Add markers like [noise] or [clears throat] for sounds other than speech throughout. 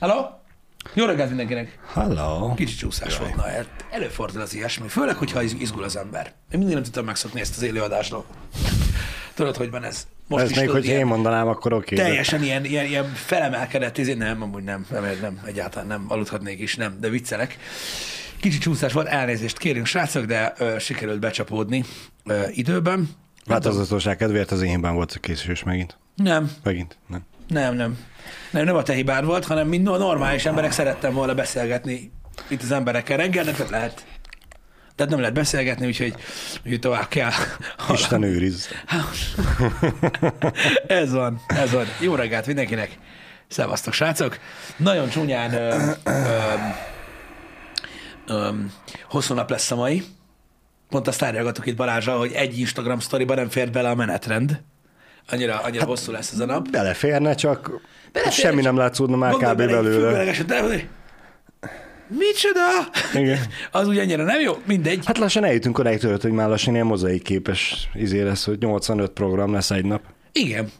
Hello? Jó reggelt mindenkinek! Hello. Kicsi csúszás volt, na, hát előfordul az ilyesmi, főleg, hogyha iz- izgul az ember. Én mindig nem tudtam megszokni ezt az élőadásról. Tudod, hogy van ez? Most Ez is még, tudod, hogy ilyen, én mondanám, akkor oké. Okay, teljesen ilyen, ilyen, ilyen felemelkedett, izé, nem, amúgy nem, nem, nem, egyáltalán nem, aludhatnék is, nem, de viccelek. Kicsi csúszás volt, elnézést kérünk, srácok, de ö, sikerült becsapódni ö, időben. Változatosság kedvéért az énben volt a készülés megint. Nem, Megint, nem. Nem, nem. Nem, nem a te hibád volt, hanem mint normális emberek szerettem volna beszélgetni itt az emberekkel reggel, de nem lehet. Tehát nem lehet beszélgetni, úgyhogy, úgyhogy tovább kell. Isten őriz. [laughs] ez van, ez van. Jó reggelt mindenkinek. Szevasztok, srácok. Nagyon csúnyán ö, ö, ö, hosszú nap lesz a mai. Pont azt tárgyalgatok itt Balázsra, hogy egy Instagram sztoriba nem fér bele a menetrend. Annyira, annyira hát, hosszú lesz ez a nap. Beleférne, csak Beleférne, semmi csak- nem látszódna már kb. belőle. Micsoda? Igen. [laughs] Az úgy annyira nem jó? Mindegy. Hát lassan eljutunk odáig tőled, hogy már lassan ilyen mozaik képes izé lesz, hogy 85 program lesz egy nap. Igen.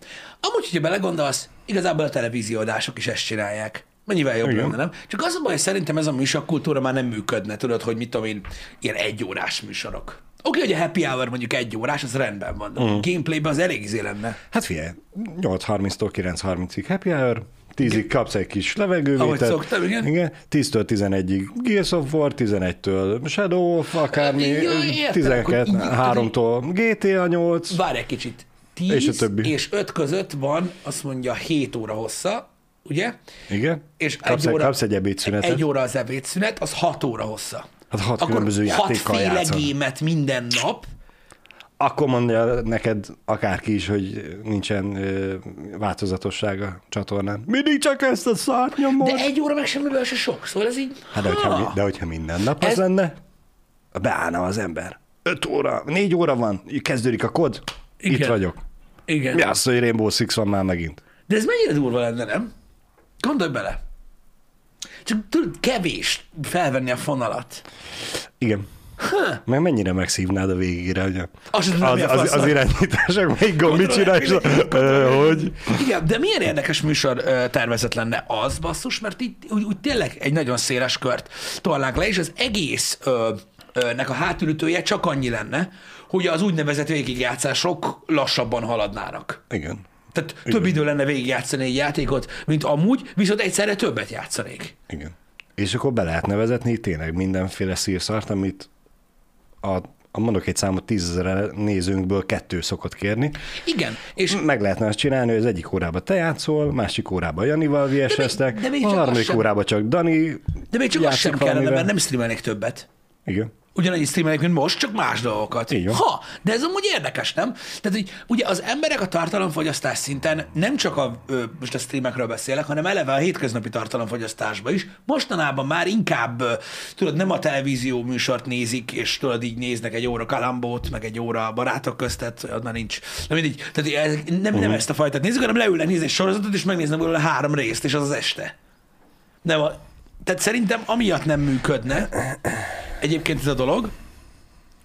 Amúgy, hogyha belegondolsz, igazából a televízióadások is ezt csinálják. Mennyivel jobb Igen. lenne, nem? Csak az a baj, hogy szerintem ez a műsorkultúra már nem működne, tudod, hogy mit tudom én, ilyen egyórás műsorok. Oké, hogy a happy hour mondjuk egy órás, az rendben van, de Mhm. a gameplayben az elég izé lenne. Hát figyelj, 8.30-tól 9.30-ig happy hour, 10-ig kapsz egy kis levegővételt. Ahogy szoktam, igen. igen. 10-től 11-ig Gears of War, 11-től Shadow of akármi, Ja, értem, 12, akkor így- 3-tól GTA 8. Várj egy kicsit. 10 És a többi. és 5 között van, azt mondja, 7 óra hossza, ugye? Igen. És kapsz, egy, óra, kapsz egy ebédszünetet. Egy óra az ebédszünet, az 6 óra hossza. Hát hat Akkor különböző hatféle játszol. gémet minden nap, Akkor mondja neked akárki is, hogy nincsen ö, változatosság a csatornán. Mindig csak ezt a szart nyomod. de egy óra meg semmiből se sok, szóval ez így... Hát de hogyha, Ha. de hogyha minden nap az Ez- lenne, beállna az ember. Öt óra, négy óra van, kezdődik a kod, Igen. itt vagyok. Igen. Mi az, hogy Rainbow Six van már megint? De ez mennyire durva lenne, nem? Gondolj bele. Csak tudod, kevés felvenni a fonalat. Igen. Meg mennyire megszívnád a végére, hogy az, az, fasznak. az irányítások melyik gomb mit csinál, és hogy? Igen, de milyen érdekes műsor tervezet lenne az, basszus, mert itt úgy, úgy tényleg egy nagyon széles kört tolnánk le, és az egész ö, ö, nek a hátulütője csak annyi lenne, hogy az úgynevezett végigjátszások lassabban haladnának. Igen. Tehát több idő lenne végigjátszani egy játékot, mint amúgy, viszont egyszerre többet játszanék. Igen. És akkor be lehetne vezetni tényleg mindenféle szírszart, amit a, a mondok egy számot, tízezer nézőnkből kettő szokott kérni. Igen, és Meg lehetne azt csinálni, hogy az egyik órában te játszol, másik órában Janival még a harmadik órában csak Dani de még csak az játszik sem kellene, mert nem streamelnék többet. Igen. Ugyanannyi streamelnék, mint most, csak más dolgokat. Ha, de ez amúgy érdekes, nem? Tehát, hogy ugye az emberek a tartalomfogyasztás szinten nem csak a, ö, most a streamekről beszélek, hanem eleve a hétköznapi tartalomfogyasztásban is. Mostanában már inkább, ö, tudod, nem a televízió műsort nézik, és tudod, így néznek egy óra kalambót, meg egy óra barátok köztet, már nincs. Nem mindegy. Tehát ez, nem, nem Mhm. ezt a fajtát nézik, hanem leülnek nézni egy sorozatot, és megnéznek belőle három részt, és az az este. Nem a, tehát szerintem amiatt nem működne egyébként ez a dolog.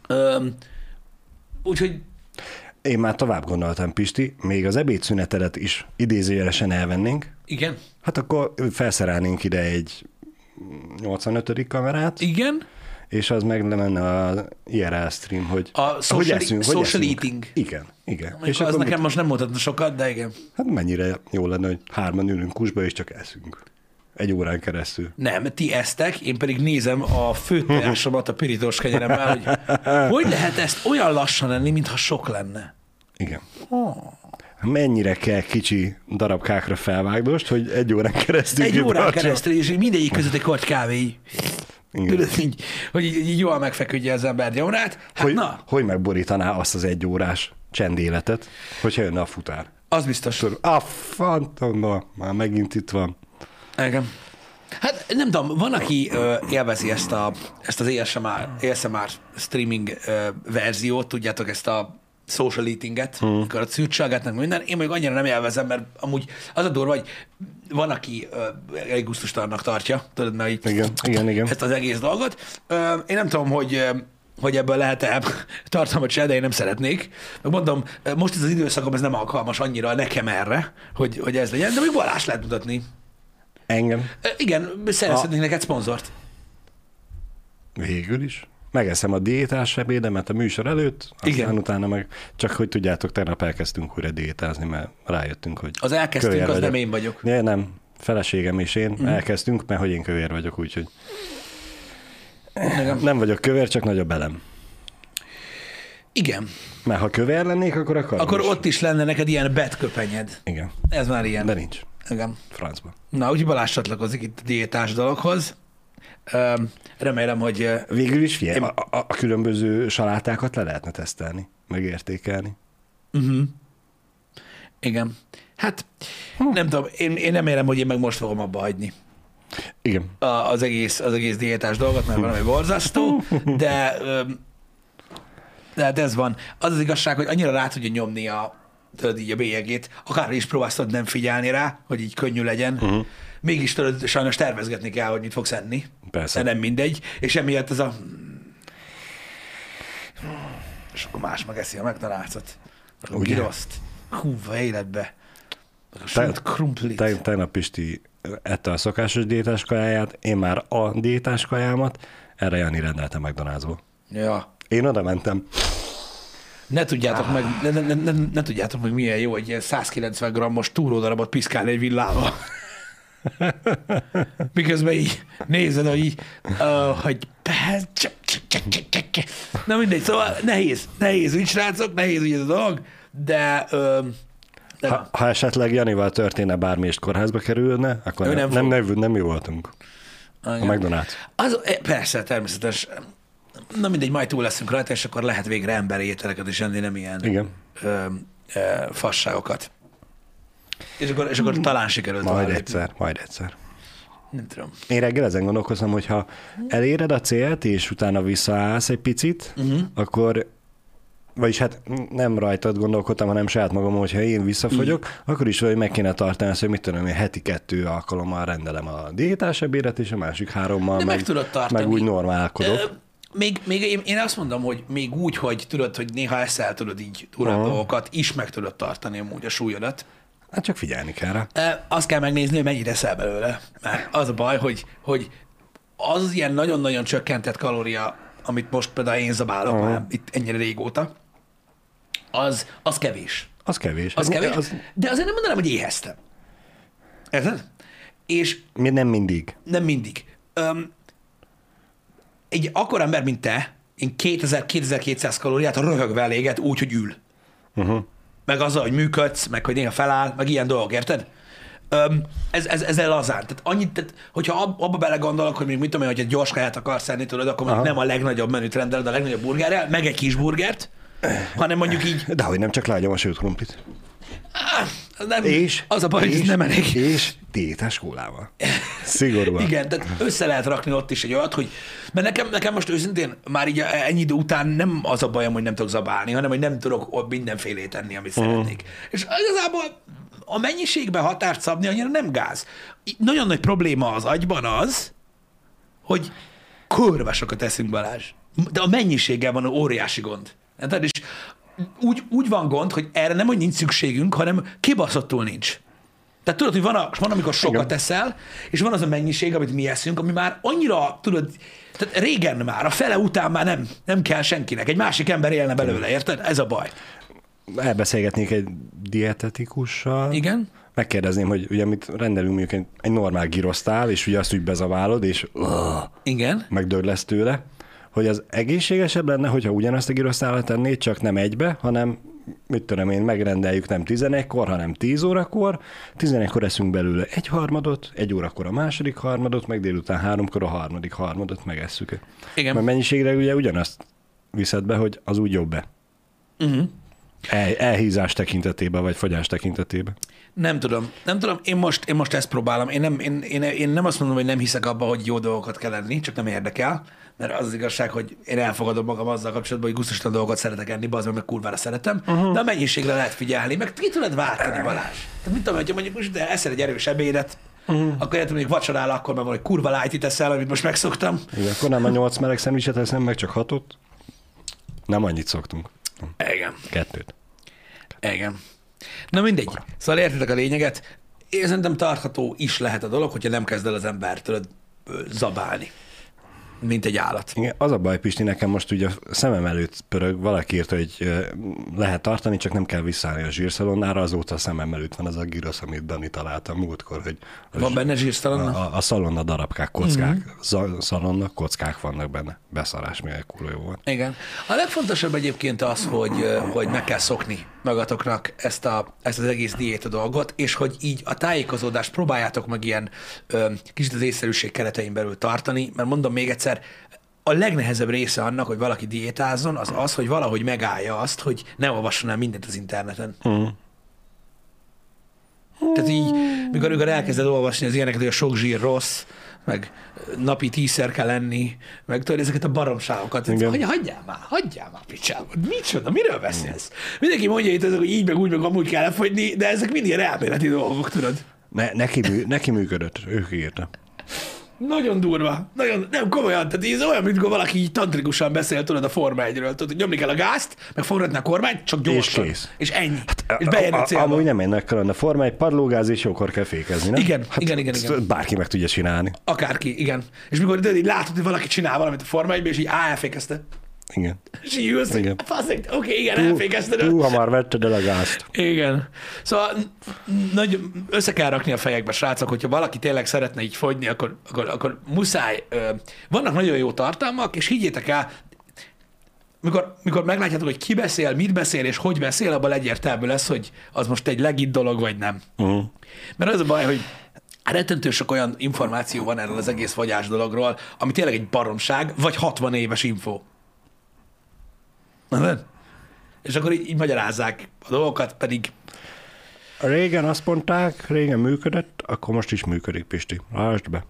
Öm, úgyhogy Én már tovább gondoltam, Pisti, még az ebédszünetedet is idézőjelesen elvennénk, igen, hát akkor felszerelnénk ide egy 85. kamerát, igen, és az meg lenne a IRL stream, hogy A hogy social- eszünk, hogy social eszünk. eating. Igen, igen. és az akkor nekem mit- most nem mutatna sokat, de igen. Hát mennyire jó lenne, hogy hárman ülünk kusba, és csak eszünk. Egy órán keresztül. Nem, ti eztek, én pedig nézem a főtojásomat a pirítós kenyeremmel, hogy hogy lehet ezt olyan lassan enni, mintha sok lenne. Igen. Mennyire kell kicsi darabkákra felvágdost, hogy egy órán keresztül Egy órán kitartsa? keresztül, és mindegyik között egy korty kávé, Igen. tudod, így, hogy így, így jól megfeküdje az ember egy órát. Hát Hogy, na, hogy megborítaná azt az egy órás csendéletet, hogyha jönne a futár. az biztos. A fantom, na, már megint itt van. Igen. Hát nem tudom, van, aki ö, élvezi ezt, a, ezt az ASMR, ASMR streaming ö, verziót, tudjátok, ezt a social eatinget, hmm. amikor a szűrtságátnak minden. Én még annyira nem élvezem, mert amúgy az a durva, hogy van, aki egy gusztustalannak tartja, tudod, mert így Igen, igen, igen. ezt az egész dolgot. Ö, én nem tudom, hogy hogy ebből lehet-e [laughs] tartalmat csinálni, de én nem szeretnék. Meg mondom, most ez az időszakom, ez nem alkalmas annyira nekem erre, hogy, hogy ez legyen, de még Balázs lehet mutatni. Engem Igen, szerezhetnénk neked szponzort. végül is. Megeszem a diétás ebédemet a műsor előtt, aztán Igen. utána meg, csak hogy tudjátok, tegnap elkezdtünk újra diétázni, mert rájöttünk, hogy Az elkezdtünk, az vagyok. nem én vagyok. Ja, nem, feleségem és én mm. elkezdtünk, mert hogy én kövér vagyok, úgyhogy Igen. nem vagyok kövér, csak nagy a belem. Igen. Mert ha kövér lennék, akkor akarom Akkor is. ott is lenne neked ilyen betköpenyed. Igen, Ez már ilyen. de nincs. Igen. Francba. Na, úgyhogy Balázs csatlakozik itt a diétás dologhoz. Remélem, hogy Végül is figyelj, Én- a, a, a különböző salátákat le lehetne tesztelni, megértékelni. Uh-huh. Igen. Hát, nem tudom, én, én remélem, hogy én meg most fogom abba hagyni Igen. a- az egész, az egész diétás dolgot, mert valami borzasztó, de, de hát ez van. Az az igazság, hogy annyira rá tudja nyomni a, tudod, így a bélyegét, akár is próbálsz tudod nem figyelni rá, hogy így könnyű legyen. Uh-huh. Mégis tudod, sajnos tervezgetni kell, hogy mit fogsz enni. Persze. De nem mindegy. És emiatt ez a... És akkor más megeszi a megtalálcot. A giroszt. Húva életbe. A sült krumplit. Te, tegnap Pisti ette a szokásos diétás kajáját, én már a diétás kajámat, erre Jani rendelte McDonald'sból. Ja. Én oda mentem. Ne tudjátok meg, ne, ne, ne, ne, ne tudjátok meg milyen jó egy ilyen 190 grammos túródarabot piszkálni egy villával. [laughs] Miközben így nézed, hogy így, uh, hogy na mindegy, szóval nehéz, nehéz úgy srácok, nehéz úgy ez a dolog, de, uh, de Ha, ha esetleg Janival történne bármi, és kórházba kerülne, akkor Ő nem, nem nem, nem, nem mi voltunk. A Igen. McDonald's. Az, eh, persze, természetes. Na mindegy, majd túl leszünk rajta, és akkor lehet végre emberi ételeket is enni, nem ilyen Igen. ö, ö, fasságokat. És akkor, és akkor talán sikerült Majd tovább egyszer, majd egyszer. Nem tudom. Én reggel ezen gondolkozom, hogy ha eléred a célt, és utána visszaállsz egy picit, uh-huh. akkor vagyis hát nem rajtad gondolkodtam, hanem saját magam, hogyha én visszafogyok, mm. akkor is vagy meg kéne tartani azt, hogy mit tudom én, heti kettő alkalommal rendelem a diétás ebédet, és a másik hárommal De meg, meg tudod tartani. meg úgy normálkodok. Ö, Még, még én, én azt mondom, hogy még úgy, hogy tudod, hogy néha eszel tudod így durán Aha. dolgokat, is meg tudod tartani amúgy a súlyodat. Hát csak figyelni kell rá. Ö, Azt kell megnézni, hogy mennyire eszel belőle. Mert az a baj, hogy, hogy az ilyen nagyon-nagyon csökkentett kalória, amit most például én zabálok Aha. már itt ennyire régóta, az, az kevés. Az kevés. Az kevés, Az, de azért nem mondanám, hogy éheztem. Érted? És mi nem mindig. nem mindig. Öm, egy akkor ember, mint te, én 2000-2200 kalóriát röhögve eléget úgy, hogy ül. Uh-huh. Meg azzal, hogy működsz, meg hogy néha feláll, meg ilyen dolgok, érted? Öm, ez, ez, ez lazán. Tehát annyit, tehát, hogyha ab, abba belegondolok, hogy még mit tudom én, hogy egy gyors kaját akarsz enni, tudod, akkor Aha. nem a legnagyobb menüt rendeled, a legnagyobb burgerrel, meg egy kis burgert, hanem mondjuk így, De hogy nem csak lágyom a sült krumplit. Nem, És, az a baj, hogy és, ez nem elég. És diétás kólával. [laughs] Szigorúan. Igen, tehát össze lehet rakni ott is egy olyat, hogy, mert nekem, nekem most őszintén már így ennyi idő után nem az a bajom, hogy nem tudok zabálni, hanem hogy nem tudok mindenfélét enni, amit Mhm. szeretnék. És igazából a mennyiségben határt szabni annyira nem gáz. Nagyon nagy probléma az agyban az, hogy kurva sokat eszünk Balázs. De a mennyiséggel van óriási gond. Tehát és úgy, úgy van gond, hogy erre nem, hogy nincs szükségünk, hanem kibaszottul nincs. Tehát tudod, hogy van, a, van amikor sokat Igen. teszel, és van az a mennyiség, amit mi eszünk, ami már annyira, tudod, tehát régen már, a fele után már nem, nem kell senkinek. Egy másik ember élne belőle, érted? Ez a baj. Elbeszélgetnék egy dietetikussal. Igen? Megkérdezném, hogy ugye mit rendelünk mondjuk egy, egy normál girosztál, és ugye azt úgy bezaválod, és uh, Igen. megdög lesz tőle, hogy az egészségesebb lenne, hogyha ugyanazt a girosztálat tennéd, csak nem egybe, hanem mit tudom én, megrendeljük nem 11-kor, hanem 10 órakor, 11-kor eszünk belőle egy harmadot, egy órakor a második harmadot, meg délután háromkor a harmadik harmadot megesszük. Igen. Mert mennyiségre ugye ugyanazt viszed be, hogy az úgy jobb-e. Uh-huh. El, elhízás tekintetében, vagy fogyás tekintetében. Nem tudom. Nem tudom. Én most, én most ezt próbálom. Én nem, én, én, én nem azt mondom, hogy nem hiszek abba, hogy jó dolgokat kell enni, csak nem érdekel. Mert az az igazság, hogy én elfogadom magam azzal kapcsolatban, hogy gusztustalan dolgokat szeretek enni, az meg, kurvára szeretem, uh-huh. de a mennyiségre lehet figyelni, meg ki tudod váltani, Balázs. Tehát mit tudom, hogyha mondjuk most de eszel egy erős ebédet, uh-huh. akkor érted, mondjuk vacsorál, akkor már hogy kurva light eszel, amit most megszoktam. Igen, akkor nem a nyolc meleg szendvicset eszem meg, csak hatot. Nem annyit szoktunk. Igen. Kettőt. Igen. Na mindegy. Szóval értitek a lényeget. én szerintem tartható is lehet a dolog, hogyha nem kezd el az ember tudod, ö, zabálni, mint egy állat. Igen, az a baj, Pisti, nekem most ugye a szemem előtt pörög, valaki írta, hogy lehet tartani, csak nem kell visszaállni a zsírszalonnára, azóta a szemem előtt van az a gyrosz, amit Dani találta múltkor, hogy a, Van benne zsírszalonna? a, a szalonna darabkák, kockák, mm-hmm. szalonna kockák vannak benne, beszarás, milyen kurva jó volt. Igen. A legfontosabb egyébként az, hogy, hogy meg kell szokni magatoknak ezt, a, ezt az egész diéta dolgot, és hogy így a tájékozódást próbáljátok meg ilyen ö, kicsit az észszerűség keretein belül tartani, mert mondom még egyszer, a legnehezebb része annak, hogy valaki diétázzon, az az, hogy valahogy megállja azt, hogy ne olvasson el mindent az interneten. Mm. Tehát így, mikor, mikor elkezded olvasni az ilyeneket, hogy a sok zsír rossz, meg napi tízszer kell lenni, meg tudod, ezeket a baromságokat. Hogy hagyjál már, hagyjál már, picsába. Micsoda, miről beszélsz? Mindenki mondja itt, ezek, hogy így, meg úgy, meg amúgy kell lefogyni, de ezek mind ilyen elméleti dolgok, tudod. Ne, neki, mű, neki működött, ő írta. Nagyon durva. Nagyon, nem komolyan, tehát ez olyan, mint valaki így tantrikusan beszél, tudod, a Forma 1-ről. Tudod, hogy nyomni kell a gázt, meg forgatni a kormányt, csak gyorsan. kész. És ennyi. és bejön a, célba. Amúgy nem ennek kell a forma, egy padlógáz és jókor kell fékezni, nem? Igen, igen, igen, ezt igen. Bárki meg tudja csinálni. Akárki, igen. És mikor tudod, így látod, hogy valaki csinál valamit a Forma 1 és így á, elfékezte. Igen. És így ülsz, Igen. faszeg, oké, igen, elfékezted. Túl hamar vetted el a gázt. Igen. Szóval nagy, össze kell rakni a fejekbe, srácok, hogyha valaki tényleg szeretne így fogyni, akkor, akkor, akkor muszáj. Vannak nagyon jó tartalmak, és higgyétek el, mikor, mikor meglátjátok, hogy ki beszél, mit beszél, és hogy beszél, abban egyértelmű lesz, hogy az most egy legit dolog, vagy nem. Uh-huh. Mert az a baj, hogy rettentő sok olyan információ van erről az egész fogyás dologról, ami tényleg egy baromság, vagy 60 éves info. Na, És akkor így, így magyarázzák a dolgokat, pedig Régen azt mondták, régen működött, akkor most is működik, Pisti. Lásd be.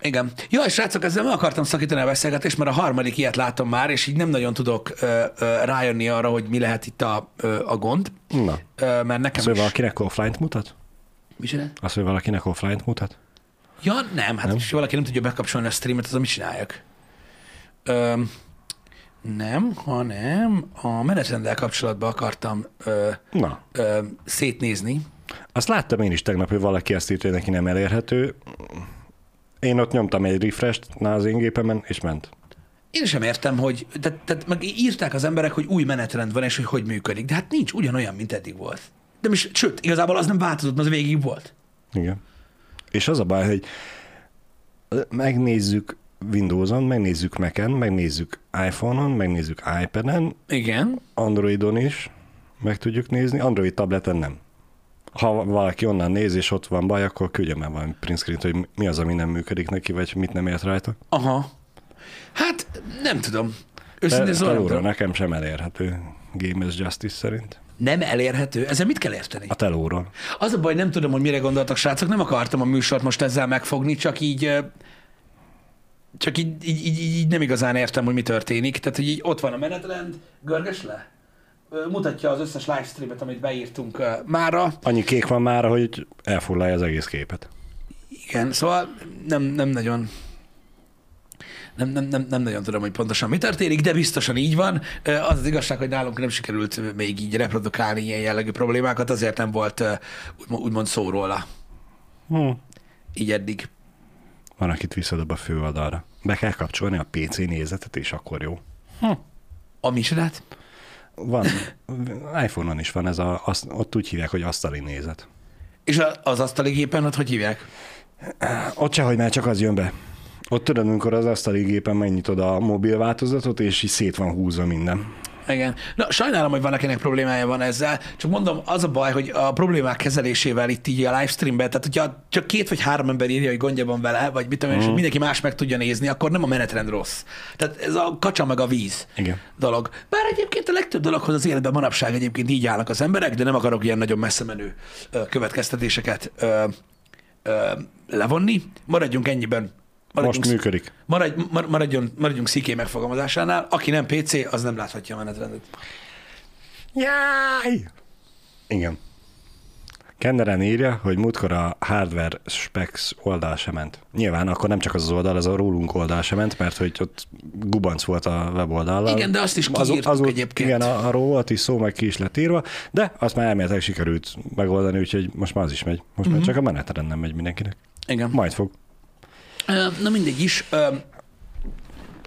Igen. Jó, és srácok, ezzel meg akartam szakítani a beszélgetést, mert a harmadik ilyet látom már, és így nem nagyon tudok ö, ö, rájönni arra, hogy mi lehet itt a, ö, a gond, Na, ö, mert nekem az, hogy is... valakinek offline-t mutat? Mi csinál? Az, hogy valakinek offline-t mutat? Ja, nem, hát nem? és valaki nem tudja bekapcsolni a streamet, az mit csináljak? Ö, nem, hanem a menetrenddel kapcsolatban akartam ö, Na, ö, szétnézni. azt láttam én is tegnap, hogy valaki azt írta, hogy neki nem elérhető. Én ott nyomtam egy refresh az én gépemen, és ment. Én sem értem, hogy, tehát, tehát meg írták az emberek, hogy új menetrend van, és hogy hogy működik, de hát nincs ugyanolyan, mint eddig volt. De is, sőt, igazából az nem változott, mert az végig volt. Igen. És az a baj, hogy megnézzük Windows-on, megnézzük Mac-en, megnézzük iPhone-on, megnézzük iPad-en, Igen. Androidon is meg tudjuk nézni, Android tableten nem. Ha valaki onnan néz, és ott van baj, akkor küldje már valami print screen hogy mi az, ami nem működik neki, vagy mit nem ért rajta. Aha. Hát nem tudom. Őszintén szóval telóra nekem sem elérhető Gamers Justice szerint. nem elérhető. Ezzel mit kell érteni? A telóról. Az a baj, nem tudom, hogy mire gondoltak, srácok, nem akartam a műsort most ezzel megfogni, csak így csak így, így, így, így nem igazán értem, hogy mi történik. Tehát, hogy így ott van a menetrend, görges le. Mutatja az összes livestreamet, amit beírtunk mára. Annyi kék van már, hogy elfoglalja az egész képet. Igen, szóval nem, nem nagyon nem, nem, nem, nem nagyon tudom, hogy pontosan mi történik, de biztosan így van. Az az igazság, hogy nálunk nem sikerült még így reprodukálni ilyen jellegű problémákat, azért nem volt úgymond, szó róla Hm. így eddig. Van, akit visszadob a főoldalra. Be kell kapcsolni a PC nézetet, és akkor jó. A misrát? Van, [laughs] iPhone-on is van ez a, azt, ott úgy hívják, hogy asztali nézet. És az asztali gépen ott hogy hívják? Ott sehogy már csak az jön be. Ott tudod, amikor az asztali gépen megnyitod a mobil változatot, és így szét van húzva minden. Igen. Na, sajnálom, hogy van akinek problémája van ezzel, csak mondom, az a baj, hogy a problémák kezelésével itt így a livestreamben, tehát hogyha csak két vagy három ember írja, hogy gondja van vele, vagy mit tudom én, és mindenki más meg tudja nézni, akkor nem a menetrend rossz. Tehát ez a kacsa meg a víz Igen. dolog. Bár egyébként a legtöbb dologhoz az életben manapság egyébként így állnak az emberek, de nem akarok ilyen nagyon messze menő következtetéseket levonni. Maradjunk ennyiben. Maradjunk, Most működik. Maradj, mar- maradjon, maradjunk sziké megfogalmazásánál. Aki nem PC, az nem láthatja a menetrendet. Jaj! Igen. Kenderen írja, hogy múltkor a hardware specs oldal sem ment. Nyilván akkor nem csak az az oldal, az a rólunk oldal sem ment, mert hogy ott gubanc volt a weboldallal. Igen, de azt is kiírtuk az, az, egyébként. Igen, arról volt is szó, meg ki is lett írva, de azt már elméletileg sikerült megoldani, úgyhogy most már az is megy. Most Mhm. már csak a menetrend nem megy mindenkinek. Igen. Majd fog. Na mindegy is.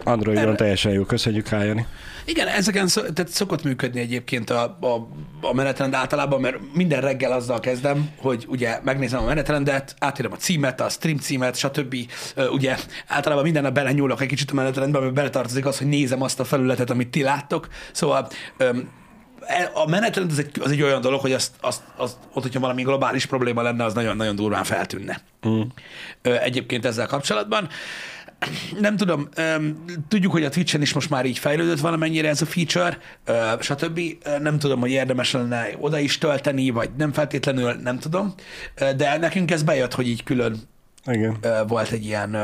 Androidon Erre- teljesen jó, köszönjük Hájani. Igen, ezeken szok, tehát szokott működni egyébként a, a, a menetrend általában, mert minden reggel azzal kezdem, hogy ugye megnézem a menetrendet, átírom a címet, a stream címet, stb. Ugye általában minden nap belenyúlok egy kicsit a menetrendbe, mert beletartozik az, hogy nézem azt a felületet, amit ti láttok. Szóval öm, a menetrend az egy, az egy olyan dolog, hogy azt, azt, azt, ott, hogyha valami globális probléma lenne, az nagyon-nagyon durván feltűnne. Mm. Egyébként ezzel kapcsolatban. Nem tudom, tudjuk, hogy a Twitch-en is most már így fejlődött valamennyire ez a feature, stb. Nem tudom, hogy érdemes lenne oda is tölteni, vagy nem feltétlenül, nem tudom. De nekünk ez bejött, hogy így külön Igen. volt egy ilyen,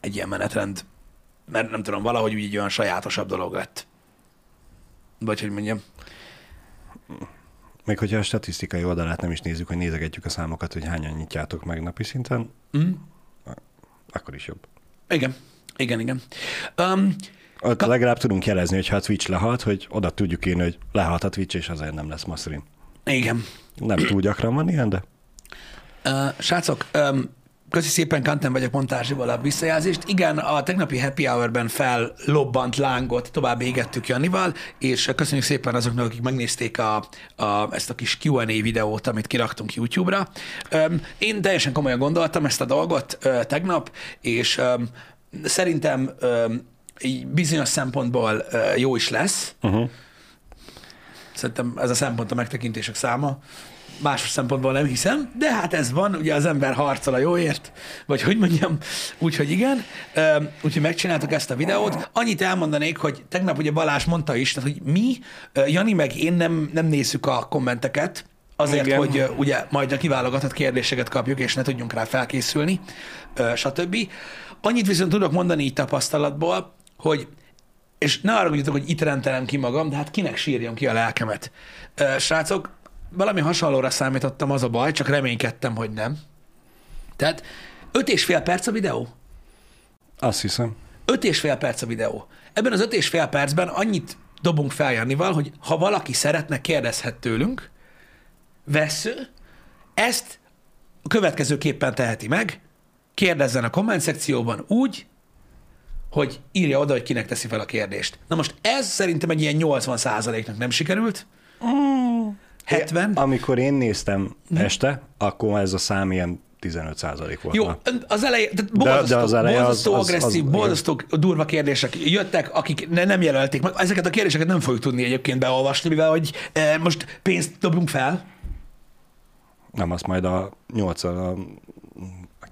egy ilyen menetrend, mert nem tudom, valahogy úgy egy olyan sajátosabb dolog lett. Vagy hogy mondjam. Még hogyha a statisztikai oldalát nem is nézzük, hogy nézegetjük a számokat, hogy hányan nyitjátok meg napi szinten, Mm? akkor is jobb. Igen, igen, igen. Um, Ott Ka- legalább tudunk jelezni, hogy ha a Twitch lehalt, hogy oda tudjuk írni, hogy lehalt a Twitch, és azért nem lesz ma stream. igen. Nem túl gyakran van ilyen, de Uh, srácok, um, köszi szépen, Kanten vagyok Montázsival a visszajelzést. Igen, a tegnapi happy hour-ben fellobbant lángot tovább égettük Janival, és köszönjük szépen azoknak, akik megnézték a, a, ezt a kis Q&A videót, amit kiraktunk YouTube-ra. Én teljesen komolyan gondoltam ezt a dolgot tegnap, és szerintem bizonyos szempontból jó is lesz. uh-huh. Szerintem ez a szempont a megtekintések száma. Más szempontból nem hiszem, de hát ez van, ugye az ember harcol a jóért, vagy hogy mondjam, úgyhogy igen, úgyhogy megcsináltuk ezt a videót. Annyit elmondanék, hogy tegnap ugye Balázs mondta is, tehát, hogy mi, Jani meg én nem, nem nézzük a kommenteket, azért, Igen. hogy ugye majd a kiválogatott kérdéseket kapjuk, és ne tudjunk rá felkészülni, ö, stb. Annyit viszont tudok mondani így tapasztalatból, hogy és ne arra mondjatok, hogy itt rendelem ki magam, de hát kinek sírjam ki a lelkemet. Ö, Srácok, valami hasonlóra számítottam, az a baj, csak reménykedtem, hogy nem. Tehát öt és fél perc a videó? azt hiszem. Öt és fél perc a videó. Ebben az öt és fél percben annyit dobunk fel Jannival, hogy ha valaki szeretne, kérdezhet tőlünk, vesző, ezt a következőképpen teheti meg, kérdezzen a komment szekcióban úgy, hogy írja oda, hogy kinek teszi fel a kérdést. Na most ez szerintem egy ilyen 80%-nak nem sikerült. 70. Amikor én néztem este, akkor ez a szám ilyen 15% volt. Jó, az eleje, tehát borzasztó, de az eleje az- borzasztó az- az- agresszív, az- borzasztó durva kérdések jöttek, akik ne, nem jelölték meg. Ezeket a kérdéseket nem fogjuk tudni egyébként beolvasni, mivel hogy e, most pénzt dobunk fel. Nem, azt majd a 8 a, a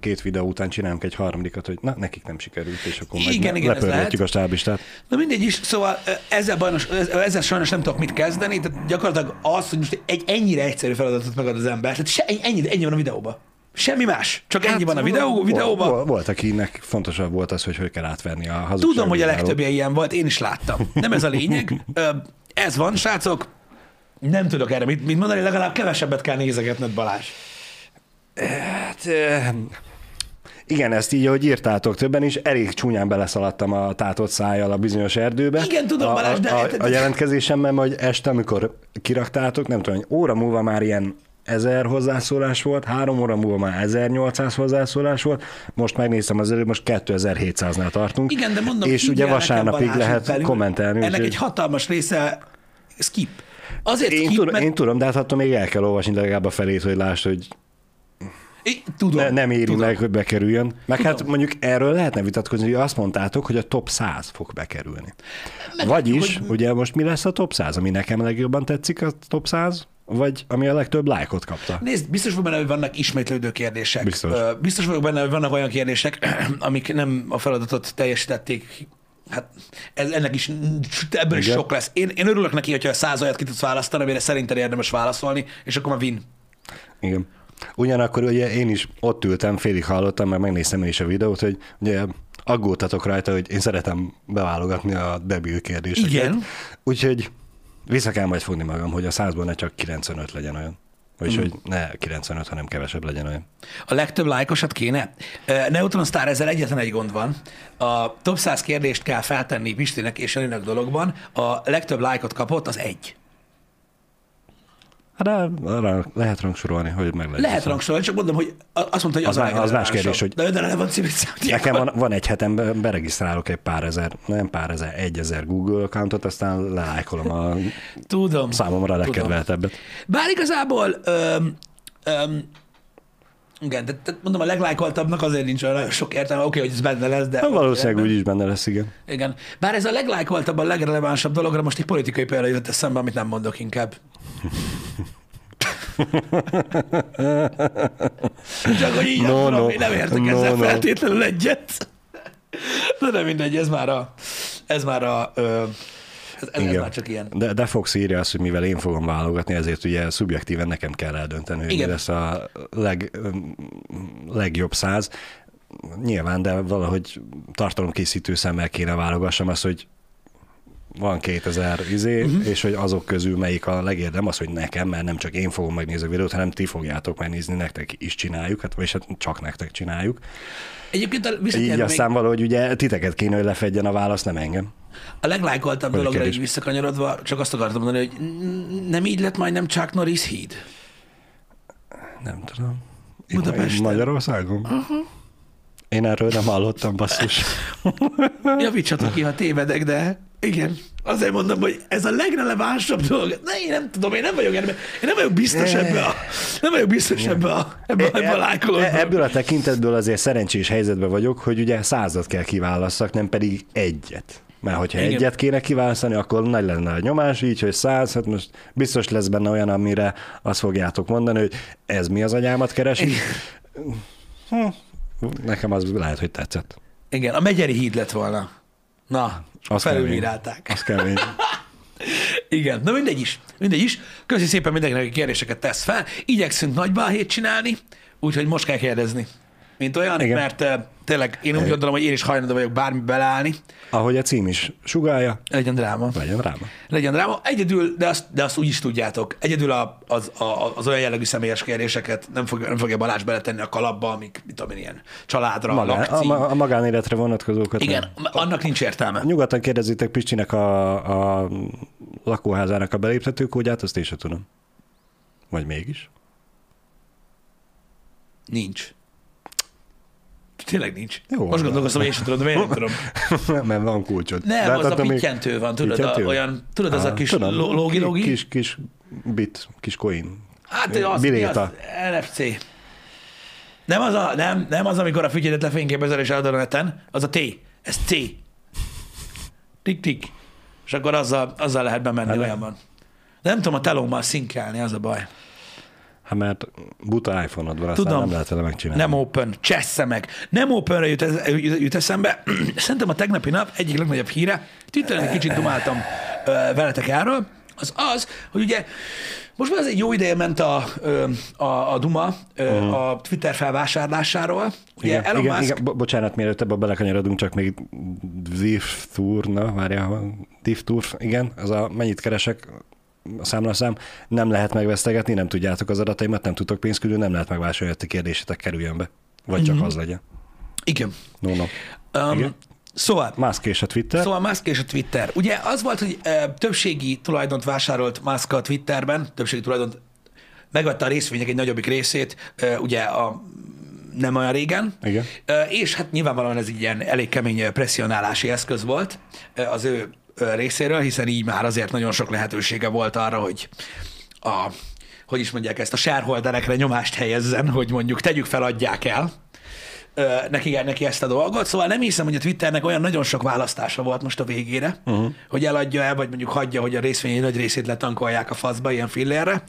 két videó után csinálunk egy harmadikat, hogy na, nekik nem sikerült, és akkor majd Igen, le- igen, lepörgetjük a stábistát. Na mindegy is, szóval ezzel, bajnos, ezzel sajnos nem tudok mit kezdeni, tehát gyakorlatilag az, hogy most egy ennyire egyszerű feladatot megad az ember, tehát se, ennyi, ennyi van a videóban. Semmi más, csak ennyi van a videó, videóban. Volt, volt, akinek fontosabb volt az, hogy hogy kell átverni a hazugság. Tudom, hogy a legtöbbje ilyen volt, én is láttam. Nem ez a lényeg. Ez van, srácok. Nem tudok erre mit, mit mondani, legalább kevesebbet kell nézegetned, Balázs. Hát, igen, ezt így, ahogy írtátok többen is, elég csúnyán beleszaladtam a tátott szájjal a bizonyos erdőbe. Igen, tudom, a, Balázs, de- A, a, a jelentkezésemben, hogy este, amikor kiraktátok, nem tudom, óra múlva már ilyen 1000 hozzászólás volt, három óra múlva már 1800 hozzászólás volt, most megnéztem az előbb, most 2700-nál tartunk. Igen, de mondom, És ugye vasárnapig lehet belül. kommentelni. Ennek úgyhogy- egy hatalmas része skip. Azért én, skip, tudom, mert... én tudom, de hát attól még el kell olvasni legalább a felét, hogy lásd, hogy Tudom, ne, nem éri tudom. meg, hogy bekerüljön. Meg Tudom. hát mondjuk erről lehetne vitatkozni, hogy azt mondtátok, hogy a top 100 fog bekerülni. Vagyis, hogy- ugye most mi lesz a top 100, ami nekem legjobban tetszik a top 100, vagy ami a legtöbb lájkot kapta? Nézd, biztos vagyok benne, hogy vannak ismétlődő kérdések. Biztos. Biztos vagyok benne, hogy vannak olyan kérdések, [clears throat] amik nem a feladatot teljesítették. Hát ez, ennek is, ebből is Igen. sok lesz. Én, én örülök neki, hogyha a száz olyat ki tudsz választani, amire szerinted érdemes válaszolni, és akkor már win. Igen. Ugyanakkor ugye én is ott ültem, félig hallottam, meg megnéztem én is a videót, hogy ugye aggódtatok rajta, hogy én szeretem beválogatni a debil kérdéseket. Igen. Úgyhogy vissza kell majd fogni magam, hogy a százból ne csak 95 legyen olyan. Vagyis, hogy ne 95, hanem kevesebb legyen olyan. A legtöbb lájkosat kéne? Neutron Star ezzel egyetlen egy gond van. A top 100 kérdést kell feltenni Pistinek és Elinek dologban. A legtöbb lájkot kapott az egy. Hát de arra lehet rangsorolni, hogy meg lehet. Lehet rangsorolni, csak mondom, hogy azt mondta, hogy az, Az az más kérdés, hogy- De, de van civil Nekem van, van egy hetem, be- beregisztrálok egy pár ezer, nem pár ezer, egy ezer Google accountot, aztán lelájkolom a Tudom. számomra legkedveltebbet. Bár igazából, öm, öm, igen, de, de mondom, a leglájkoltabbnak azért nincs olyan sok értelme, oké, hogy ez benne lesz, de... Hát valószínűleg úgy is benne lesz, igen. Igen. Bár ez a leglájkoltabb, a legrelevánsabb dologra most egy politikai példa jött eszembe, amit nem mondok inkább. Csak hogy így No, tudom, no. én nem értek No, ezzel no. feltétlenül egyet. De nem mindegy, ez már a... Ez már a... Ö, ez, ez, ez Igen. már csak ilyen. De, de Fox írja azt, hogy mivel én fogom válogatni, ezért ugye szubjektíven nekem kell eldönteni, hogy mi Igen. lesz a leg, legjobb száz. Nyilván, de valahogy tartalomkészítő szemmel kéne válogassam azt, hogy van 2000 izé, uh-huh. és hogy azok közül melyik a legérdem, az, hogy nekem, mert nem csak én fogom megnézni a videót, hanem ti fogjátok megnézni, nektek is csináljuk, hát vagyis hát csak nektek csináljuk. Egyébként Így még aztán valahogy ugye titeket kéne, hogy lefedjen a válasz, nem engem. a leglájkoltabb dologra kérdés. így visszakanyarodva, csak azt akartam mondani, hogy nem így lett majdnem Chuck Norris híd. Nem tudom. Budapesten. Magyarországon? Uh-huh. Én erről nem hallottam, basszus. Javítsatok ki, ha tévedek, de igen. Azért mondom, hogy ez a legrelevánsabb dolog. Ne, én nem tudom, én nem vagyok ebben, én nem vagyok biztos ebbe a, nem vagyok biztos ebbe a, ebbe, a- ebbe a lájkolós E- Ebből a tekintetből azért szerencsés helyzetben vagyok, hogy ugye százat kell kiválasszak, nem pedig egyet. Mert hogyha. Igen. egyet kéne kiválasztani, akkor nagy lenne a nyomás, így, hogy száz, hát most biztos lesz benne olyan, amire azt fogjátok mondani, hogy ez mi az anyámat keresi. Hm, Nekem az lehet, hogy tetszett. Igen, a Megyeri híd lett volna. Na, Az felülírálták. Az kemény. [laughs] Igen, na mindegy is. Mindegy is. Köszi szépen mindenkinek, aki kérdéseket tesz fel. Igyekszünk nagy balhét csinálni, úgyhogy most kell kérdezni. Mint olyan, Igen. Mert tényleg én úgy gondolom, hogy én is hajlandó vagyok bármi beleállni. Ahogy a cím is sugálja, Legyen dráma. legyen ráma. Legyen dráma. Egyedül, de azt, de azt úgy is tudjátok, egyedül a, az, a, az olyan jellegű személyes kérdéseket nem, fog, nem fogja Balázs beletenni a kalapba, amik, mit tudom én, ilyen családra, Magán, a, lakcím. ma- a magánéletre vonatkozókat. Igen, nem. annak nincs értelme. Nyugodtan kérdezzétek Pistinek a, a lakóházának a beléptetőkódját, azt én sem tudom. Vagy mégis? Nincs. Tényleg nincs. Jó, Most gondolkoztam, hogy én sem tudom, de miért nem tudom. [laughs] Mert van kulcsod. Nem, De az a pittyentő van, tudod, Pittyentő? A, olyan, tudod, az a kis logi-logi? Kis, kis bit, kis coin. Hát az, mi az Biléta. NFC. Nem az, a, nem, nem az, amikor a fügyedet lefényképezel és eladod a neten, az a T. Ez T. Tik-tik. És akkor azzal, azzal lehet bemenni Hát, olyan van. Nem tudom a telómmal szinkelni, az a baj. Hát mert buta iPhone-od van, Tudom. nem lehet vele megcsinálni. Nem open, csessze meg. Nem openre jut, ez, jut eszembe. [clears throat] Szerintem a tegnapi nap egyik legnagyobb híre, Twitteren egy kicsit dumáltam ö, veletek erről, az az, hogy ugye most már ez egy jó ideje ment a, a, a Duma ö, a Twitter felvásárlásáról. Ugye Igen, Elon igen, Musk, igen, bo- bocsánat, mielőtt ebbe belekanyarodunk, csak még Div Tour, na várjál, Div Tour, igen, az a mennyit keresek, a számlaszám, nem lehet megvesztegetni, nem tudjátok az adataimat, nem tudtok pénzt küldeni, nem lehet megvásárolni, hogy a kérdésetek kerüljön be. Vagy csak az legyen. igen. No, no. Um, Igen. szóval, Musk és a Twitter. Szóval Musk és a Twitter. Ugye az volt, hogy ö, többségi tulajdont vásárolt Musk a Twitterben, többségi tulajdont megvette a részvények egy nagyobbik részét, ö, ugye a nem olyan régen, Igen. Ö, és hát nyilvánvalóan ez egy ilyen elég kemény presszionálási eszköz volt az ő részéről, hiszen így már azért nagyon sok lehetősége volt arra, hogy a, hogy is mondják ezt, a shareholderekre nyomást helyezzen, hogy mondjuk tegyük fel, adják el neki, neki ezt a dolgot. Szóval nem hiszem, hogy a Twitternek olyan nagyon sok választása volt most a végére, uh-huh. hogy eladja el, vagy mondjuk hagyja, hogy a részvényei nagy részét letankolják a faszba ilyen fillérre.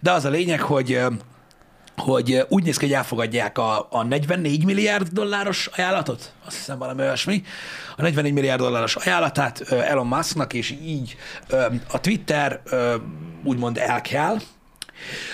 De az a lényeg, hogy hogy úgy néz ki, hogy elfogadják a, a 44 milliárd dolláros ajánlatot, azt hiszem valami olyasmi, a 44 milliárd dolláros ajánlatát Elon Musknak, és így a Twitter úgymond el kell,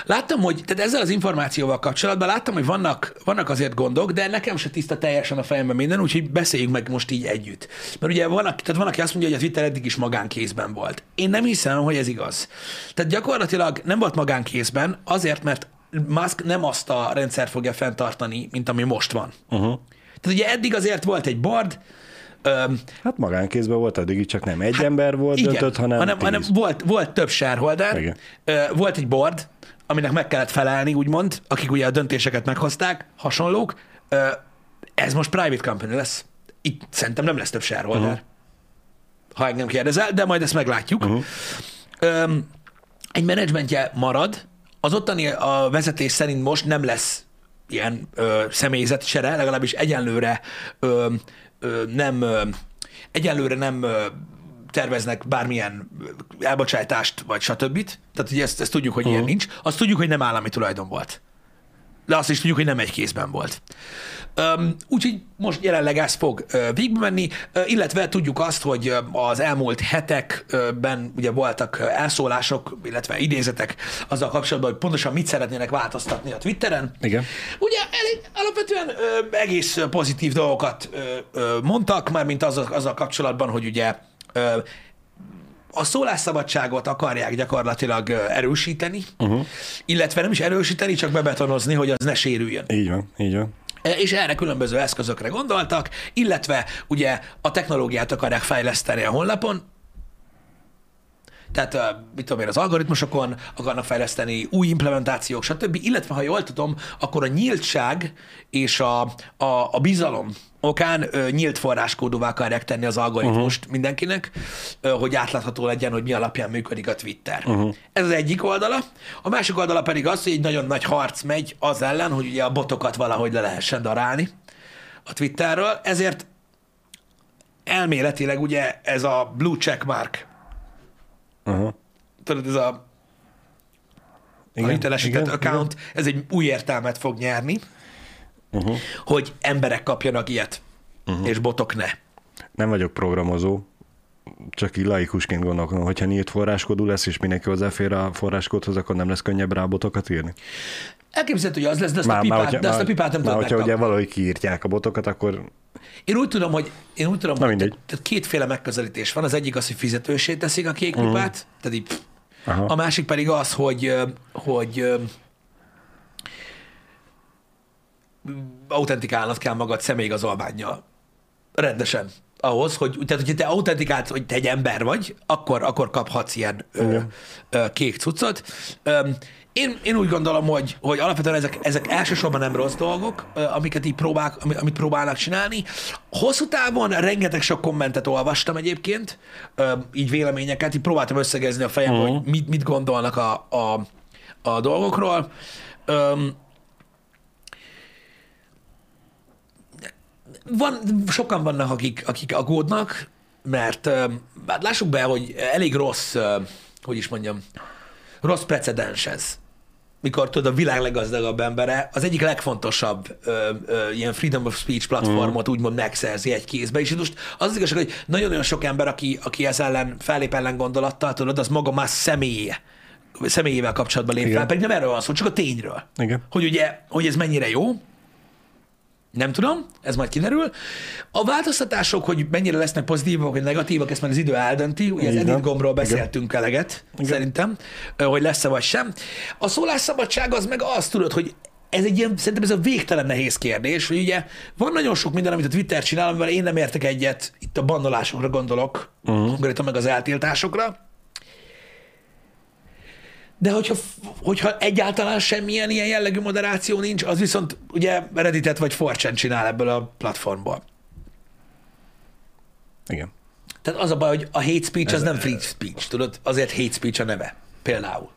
Láttam, hogy, tehát ezzel az információval kapcsolatban láttam, hogy vannak, vannak azért gondok, de nekem se tiszta teljesen a fejemben minden, úgyhogy beszéljünk meg most így együtt. Mert ugye van, tehát van, aki azt mondja, hogy a Twitter eddig is magánkézben volt. Én nem hiszem, hogy ez igaz. Tehát gyakorlatilag nem volt magánkézben, azért, mert Musk nem azt a rendszert fogja fenntartani, mint ami most van. Uh-huh. Tehát ugye eddig azért volt egy board, öm, Hát magánkézben volt eddig, csak nem egy hát, ember volt igen, döntött, hanem, hanem, tíz. hanem volt, volt több shareholder, Igen. ö, volt egy board, aminek meg kellett felelni, úgymond, akik ugye a döntéseket meghozták, hasonlók. Ö, ez most private company lesz. Itt szerintem nem lesz több shareholder. Uh-huh. Ha engem kérdezel, de majd ezt meglátjuk. Uh-huh. Ö, egy menedzsmentje marad, az ottani a vezetés szerint most nem lesz ilyen ö, személyzet sere, legalábbis egyenlőre ö, ö, nem ö, egyenlőre nem ö, terveznek bármilyen ö, elbocsájtást, vagy stb. Tehát ugye ezt, ezt tudjuk, hogy uh-huh. ilyen nincs. Azt tudjuk, hogy nem állami tulajdon volt. De azt is tudjuk, hogy nem egy kézben volt. Öm, úgyhogy most jelenleg ez fog ö, végbe menni, ö, illetve tudjuk azt, hogy ö, az elmúlt hetekben ugye voltak elszólások, illetve idézetek azzal kapcsolatban, hogy pontosan mit szeretnének változtatni a Twitteren. Igen. Ugye elég, alapvetően ö, egész pozitív dolgokat ö, ö, mondtak, már mint azzal, azzal kapcsolatban, hogy ugye ö, a szólásszabadságot akarják gyakorlatilag erősíteni, uh-huh. illetve nem is erősíteni, csak bebetonozni, hogy az ne sérüljön. Így van, így van. E, És erre különböző eszközökre gondoltak, illetve ugye a technológiát akarják fejleszteni a honlapon, tehát, mit tudom én, az algoritmusokon akarnak fejleszteni, új implementációk, stb. Illetve, ha jól tudom, akkor a nyíltság és a, a, a bizalom okán ö, nyílt forráskódúvá akarják tenni az algoritmust uh-huh. mindenkinek, ö, hogy átlátható legyen, hogy mi alapján működik a Twitter. Uh-huh. Ez az egyik oldala. A másik oldala pedig az, hogy egy nagyon nagy harc megy az ellen, hogy ugye a botokat valahogy le lehessen darálni a Twitterről. Ezért elméletileg ugye ez a blue check mark Uh-huh. tudod, ez a, a Igen, hitelesített igen, account, ez egy új értelmet fog nyerni, Uh-huh. hogy emberek kapjanak ilyet, uh-huh. és botok ne. Nem vagyok programozó, csak így laikusként gondolkodom, hogyha nyílt forráskodú lesz, és mindenki hozzáfér a forráskódhoz, akkor nem lesz könnyebb rá botokat írni. Elképzelhető, hogy az lesz, de azt, a, pipát, hogyha- de azt a pipát nem már, tudod hogyha ugye megkapni. valahogy kiírtják a botokat, akkor Én úgy tudom, hogy, én úgy tudom, Na hogy tehát kétféle megközelítés van. Az egyik az, hogy fizetősé teszik a kék pipát, tehát így. Mhm. Aha. a másik pedig az, hogy, hogy ö, autentikálnod kell magad személyigazolványjal. Rendesen. Ahhoz, hogy, tehát hogyha te autentikált, hogy te egy ember vagy, akkor, akkor kaphatsz ilyen ö, ö, kék cuccot. Ö, én, én úgy gondolom, hogy, hogy alapvetően ezek, ezek elsősorban nem rossz dolgok, amiket így próbál, ami- amit próbálnak csinálni. Hosszú távon rengeteg sok kommentet olvastam egyébként, így véleményeket, így próbáltam összegezni a fejem, uh-huh. hogy mit, mit gondolnak a, a, a dolgokról. Van, sokan vannak, akik, akik aggódnak, mert hát lássuk be, hogy elég rossz, hogy is mondjam, rossz precedens ez. Mikor tudod, a világ leggazdagabb embere az egyik legfontosabb ö, ö, ilyen freedom of speech platformot mm. úgymond megszerzi egy kézbe, és most az az igazság, hogy nagyon-nagyon sok ember, aki, aki ez ellen fellép ellen gondolattal, tudod, az maga más személye, személyével kapcsolatban lép fel, pedig nem erről van szó, csak a tényről. Igen. Hogy ugye, hogy ez mennyire jó, nem tudom, ez majd kiderül. A változtatások, hogy mennyire lesznek pozitívak vagy negatívak, ezt már az idő eldönti. Ugye az edit gombról beszéltünk eleget, szerintem, ö, hogy lesz-e vagy sem. A szólásszabadság az meg azt tudod, hogy ez egy ilyen, szerintem ez a végtelen nehéz kérdés, hogy ugye van nagyon sok minden, amit a Twitter csinál, amivel én nem értek egyet, itt a bandolásokra gondolok, uh-huh. konkrétan meg az eltiltásokra, de hogyha, hogyha egyáltalán semmilyen ilyen jellegű moderáció nincs, az viszont ugye Redditet vagy Forchan csinál ebből a platformból. igen. Tehát az a baj, hogy a hate speech az nem free speech, tudod? Azért hate speech a neve. Például.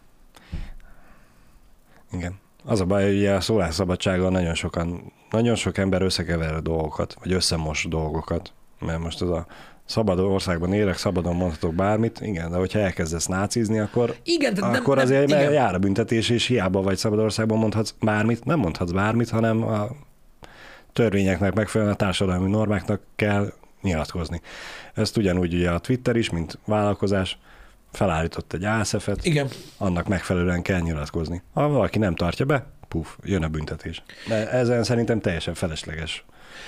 Igen. Az a baj, hogy a szólásszabadsággal nagyon sokan, nagyon sok ember összekever a dolgokat, vagy összemos dolgokat, mert most az a szabad országban élek, szabadon mondhatok bármit, igen, de hogyha elkezdesz nácizni, akkor, Igen, nem- akkor nem- azért igen. jár a büntetés, és hiába vagy szabad országban mondhatsz bármit, nem mondhatsz bármit, hanem a törvényeknek megfelelően a társadalmi normáknak kell nyilatkozni. Ezt ugyanúgy ugye a Twitter is, mint vállalkozás, felállított egy ASF-et, Igen. annak megfelelően kell nyilatkozni. Ha valaki nem tartja be, puf, jön a büntetés. De ezen szerintem teljesen felesleges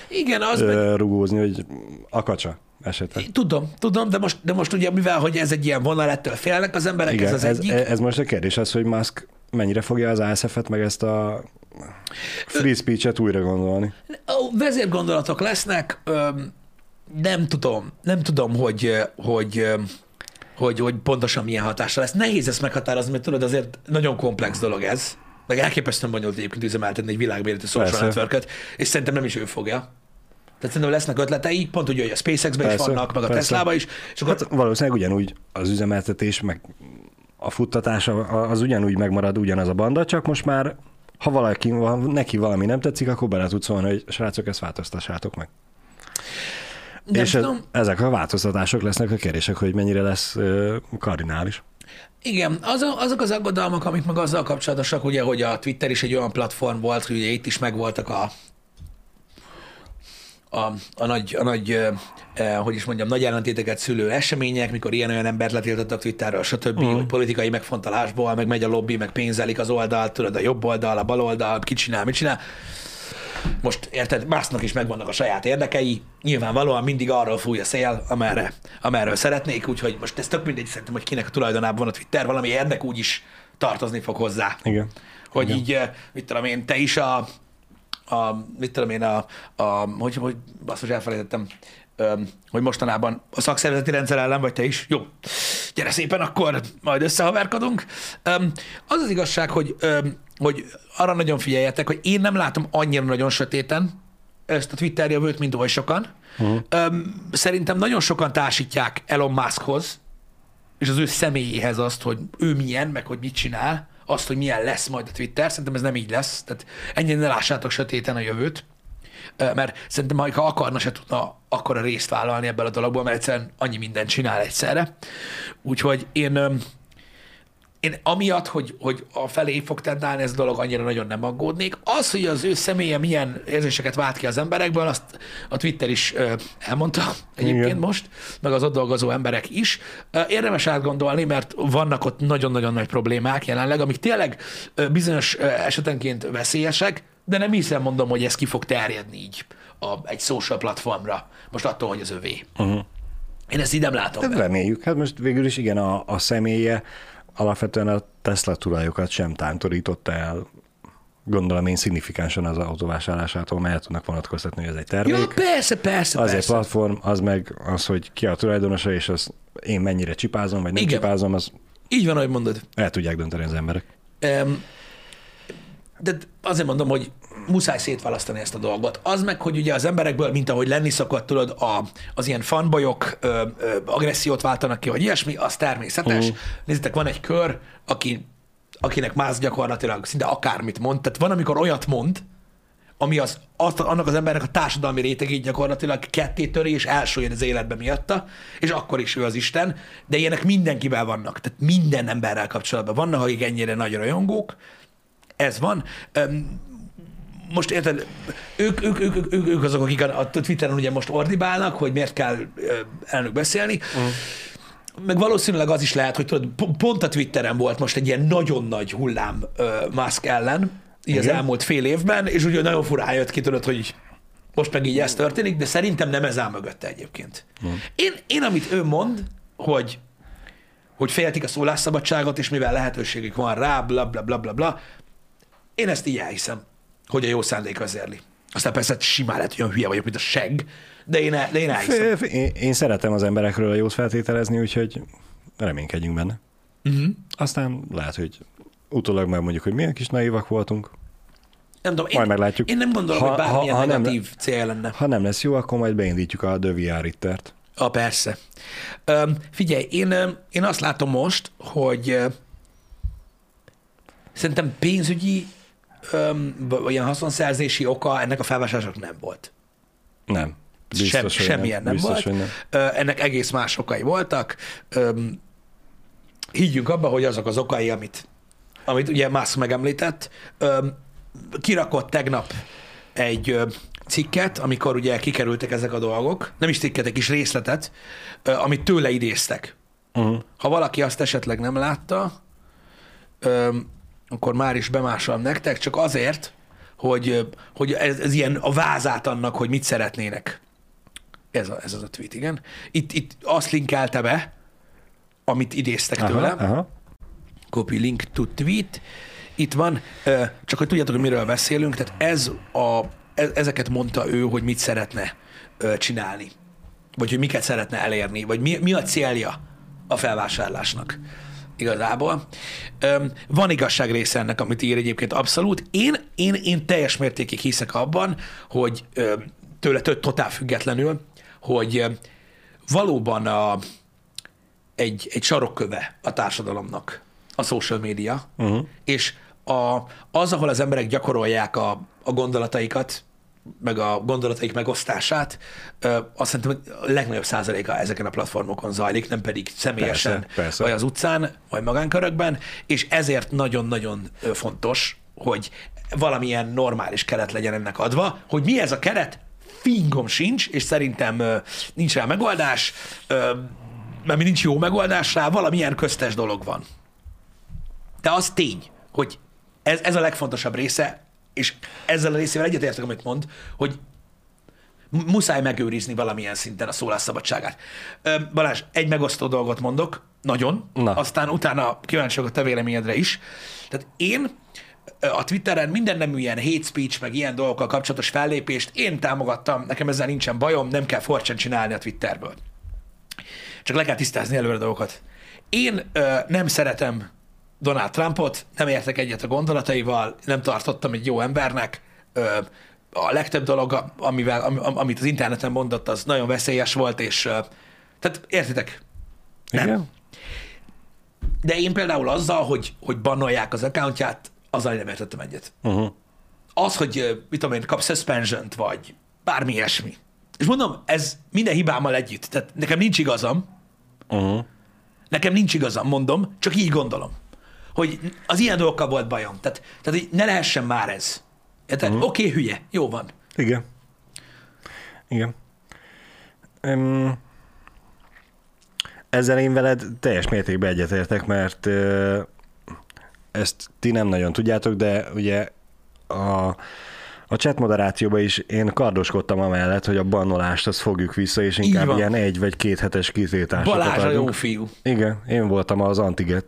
Igen, az meg, rugózni, hogy akacsa esetleg. tudom, tudom, de most, de most ugye mivel, hogy ez egy ilyen vonal, ettől félnek az emberek, Igen, ez az ez, egyik. ez most a kérdés az, hogy Musk mennyire fogja az ASF-et, meg ezt a free speech-et újra gondolni. Ó, vezérgondolatok lesznek, nem tudom, nem tudom, hogy, hogy, hogy, hogy pontosan milyen hatása lesz. Nehéz ezt meghatározni, mert tudod, azért nagyon komplex dolog ez. Meg elképesztően bonyolult egyébként üzemeltetni egy világméretű social Persze. network és szerintem nem is ő fogja. Tehát szerintem lesznek ötletei, pont úgy, hogy a SpaceX-ben is Persze, vannak, meg a persze. Tesla-ba is, és akkor Hát valószínűleg ugyanúgy az üzemeltetés, meg a futtatása az ugyanúgy megmarad ugyanaz a banda, csak most már ha valaki, ha neki valami nem tetszik, akkor bele tudsz szólni, hogy srácok, ezt változtassátok meg. nem és tudom, ezek a változtatások lesznek a kérdések, hogy mennyire lesz kardinális. Igen, azok, azok az aggodalmak, amik meg azzal kapcsolatosak, ugye, hogy a Twitter is egy olyan platform volt, hogy ugye itt is megvoltak a, a, a nagy, a nagy eh, hogy is mondjam, nagy ellentéteket szülő események, mikor ilyen-olyan embert letiltottak Twitterről, stb., Mhm. uh. hogy politikai megfontolásból, meg megy a lobby, meg pénzelik az oldalt, tudod, a jobb oldal, a bal oldal, ki csinál, mit csinál. Most érted, másnak is megvannak a saját érdekei, nyilvánvalóan mindig arról fúj a szél, amerre, amerről szeretnék, úgyhogy most ez tök mindegy szerintem, hogy kinek a tulajdonában van a Twitter, valami érdek úgy is tartozni fog hozzá. Igen. Hogy Igen. így, mit tudom én, te is a, a mit tudom én, a, a hogy, hogy azt most elfelejtettem, hogy mostanában a szakszervezeti rendszer ellen vagy te is. Jó, gyere szépen, akkor majd összehaverkodunk. Az az igazság, hogy, hogy arra nagyon figyeljetek, hogy én nem látom annyira nagyon sötéten ezt a Twitter jövőt, mint oly sokan. Uh-huh. Szerintem nagyon sokan társítják Elon Muskhoz, és az ő személyéhez azt, hogy ő milyen, meg hogy mit csinál, azt, hogy milyen lesz majd a Twitter, szerintem ez nem így lesz. Tehát ennyire ne lássátok sötéten a jövőt, mert szerintem, ha akarna, se tudna akkora részt vállalni ebből a dologból, mert egyszerűen annyi mindent csinál egyszerre. Úgyhogy én, én amiatt, hogy, hogy a felé fog tendálni ez a dolog, annyira nagyon nem aggódnék. Az, hogy az ő személye milyen érzéseket vált ki az emberekből, azt a Twitter is elmondta egyébként Igen. most, meg az ott dolgozó emberek is. Érdemes átgondolni, mert vannak ott nagyon-nagyon nagy problémák jelenleg, amik tényleg bizonyos esetenként veszélyesek, de nem hiszem, mondom, hogy ez ki fog terjedni így a, egy social platformra, most attól, hogy az övé. Uh-huh. Én ezt így nem látom. Hát reméljük. Hát most végül is igen, a, a személye alapvetően a Tesla tulajokat sem tántorította el gondolom én szignifikánsan az autóvásárlásától, mert el tudnak vonatkoztatni, hogy ez egy termék. Ja, persze, persze, az egy platform, az meg az, hogy ki a tulajdonosa, és az én mennyire csipázom, vagy nem Igen. csipázom, az Így van, ahogy mondod. el tudják dönteni az emberek. Em, De azért mondom, hogy muszáj szétválasztani ezt a dolgot. Az meg, hogy ugye az emberekből, mint ahogy lenni szokott, tudod, a, az ilyen fanbajok ö, ö, agressziót váltanak ki, vagy ilyesmi, az természetes. Mhm. Nézzétek, van egy kör, aki, akinek más gyakorlatilag szinte akármit mond. Tehát van, amikor olyat mond, ami az, azt, annak az embernek a társadalmi rétegét gyakorlatilag ketté töri, és elsőjön az életbe miatta, és akkor is ő az Isten, de ilyenek mindenkivel vannak, tehát minden emberrel kapcsolatban vannak, akik ennyire nagy rajongók, ez van. Öm, most érted, ők, ők, ők, ők, ők, ők azok, akik a a Twitteren ugye most ordibálnak, hogy miért kell elnök beszélni, meg valószínűleg az is lehet, hogy tudod, po- pont a Twitteren volt most egy ilyen nagyon nagy hullám ö, Musk ellen, így az Igen. elmúlt fél évben, és ugye nagyon furán jött ki, tudod, hogy most meg így ez történik, de szerintem nem ez áll mögötte egyébként. Én, én, amit ő mond, hogy hogy féltik a szólásszabadságot, és mivel lehetőségük van rá, bla bla bla bla bla, én ezt így elhiszem, hogy a jó szándék vezérli. Aztán persze simán lehet, hogy olyan hülye vagyok, mint a seg, de én, el, de én elhiszem. Én, én szeretem az emberekről a jót feltételezni, úgyhogy reménykedjünk benne. Uh-huh. Aztán lehet, hogy utólag meg mondjuk, hogy milyen kis naívak voltunk. Nem tudom, én, Majd meglátjuk. én nem gondolom, Ha- hogy bármilyen ha- ha nem- negatív célja lenne. Ha nem lesz jó, akkor majd beindítjuk a The VR Rittert. A persze. Öm, figyelj, én, én azt látom most, hogy szerintem pénzügyi öm, ilyen haszonszerzési oka ennek a felvásárlásnak nem volt. Nem. Biztos, Sem, semmilyen nem, Biztos, volt. hogy nem. Ö, Ennek egész más okai voltak. Öm, higgyünk abba, hogy azok az okai, amit, amit ugye Musk megemlített. Öm, kirakott tegnap egy ö, cikket, amikor ugye kikerültek ezek a dolgok, nem is cikket, egy kis részletet, ö, amit tőle idéztek, Uh-huh. ha valaki azt esetleg nem látta, öm, akkor már is bemásolom nektek, csak azért, hogy, hogy ez, ez ilyen a vázát annak, hogy mit szeretnének. Ez, a, ez az a tweet, igen. Itt, itt azt linkelte be, amit idéztek Aha, tőle. aha. Copy link to tweet. Itt van, csak hogy tudjátok, hogy miről beszélünk, tehát ez a, e- ezeket mondta ő, hogy mit szeretne csinálni, vagy hogy miket szeretne elérni, vagy mi, mi a célja a felvásárlásnak igazából. Öm, van igazság része ennek, amit ír egyébként abszolút. Én, én, én teljes mértékig hiszek abban, hogy öm, tőle tök totál függetlenül, hogy öm, valóban a, egy, egy sarokköve a társadalomnak a social média, uh-huh. és a, az, ahol az emberek gyakorolják a, a gondolataikat, meg a gondolataik megosztását, azt szerintem a legnagyobb százaléka ezeken a platformokon zajlik, nem pedig személyesen, Persze, persze. vagy az utcán, vagy magánkörökben, és ezért nagyon-nagyon fontos, hogy valamilyen normális keret legyen ennek adva, hogy mi ez a keret, fingom sincs, és szerintem nincs rá megoldás, mert nincs jó megoldás rá, valamilyen köztes dolog van. De az tény, hogy ez, ez a legfontosabb része, és ezzel a részével egyetértek, amit mond, hogy mu- muszáj megőrizni valamilyen szinten a szólásszabadságát. Balázs, egy megosztó dolgot mondok, nagyon, Na. aztán utána kíváncsi vagyok a te véleményedre is. Tehát én a Twitteren minden nem ilyen hate speech, meg ilyen dolgokkal kapcsolatos fellépést én támogattam, nekem ezzel nincsen bajom, nem kell forcsán csinálni a Twitterből. Csak le kell tisztázni előre dolgokat. Én ö, nem szeretem Donald Trumpot, nem értek egyet a gondolataival, nem tartottam egy jó embernek. Ö, a legtöbb dolog, amivel, am, am- amit az interneten mondott, az nagyon veszélyes volt, és ö, tehát értitek? Nem. Igen? De én például azzal, hogy, hogy bannolják az accountját, azzal nem értettem egyet. Uh-huh. Az, hogy mit tudom én, kap suspension vagy bármi ilyesmi. És mondom, ez minden hibámmal együtt. Tehát nekem nincs igazam, Uh-huh. Nekem nincs igazam, mondom, csak így gondolom. Hogy az ilyen dolgokkal volt bajom. Tehát, tehát így ne lehessen már ez. Érted? Uh-huh. Oké, okay, hülye, jó van. Igen. Igen. Um, ezzel én veled teljes mértékben egyetértek, mert ö, ezt ti nem nagyon tudjátok, de ugye a, a chat moderációban is én kardoskodtam amellett, hogy a bannolást azt fogjuk vissza, és inkább ilyen egy vagy két hetes kitiltásokat Balázs a jó fiú. Igen, én voltam az antiget.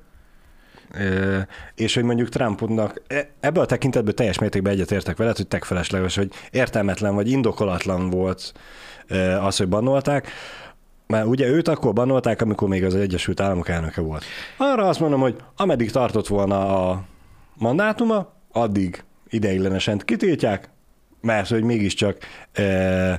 És hogy mondjuk Trumpnak e- ebben a tekintetben teljes mértékben egyetértek veled, hogy tegfelesleges, hogy értelmetlen vagy indokolatlan volt az, hogy bannolták. Mert ugye őt akkor bannolták, amikor még az Egyesült Államok elnöke volt. Arra azt mondom, hogy ameddig tartott volna a mandátuma, addig ideiglenesen kitiltják, mert hogy mégiscsak ö,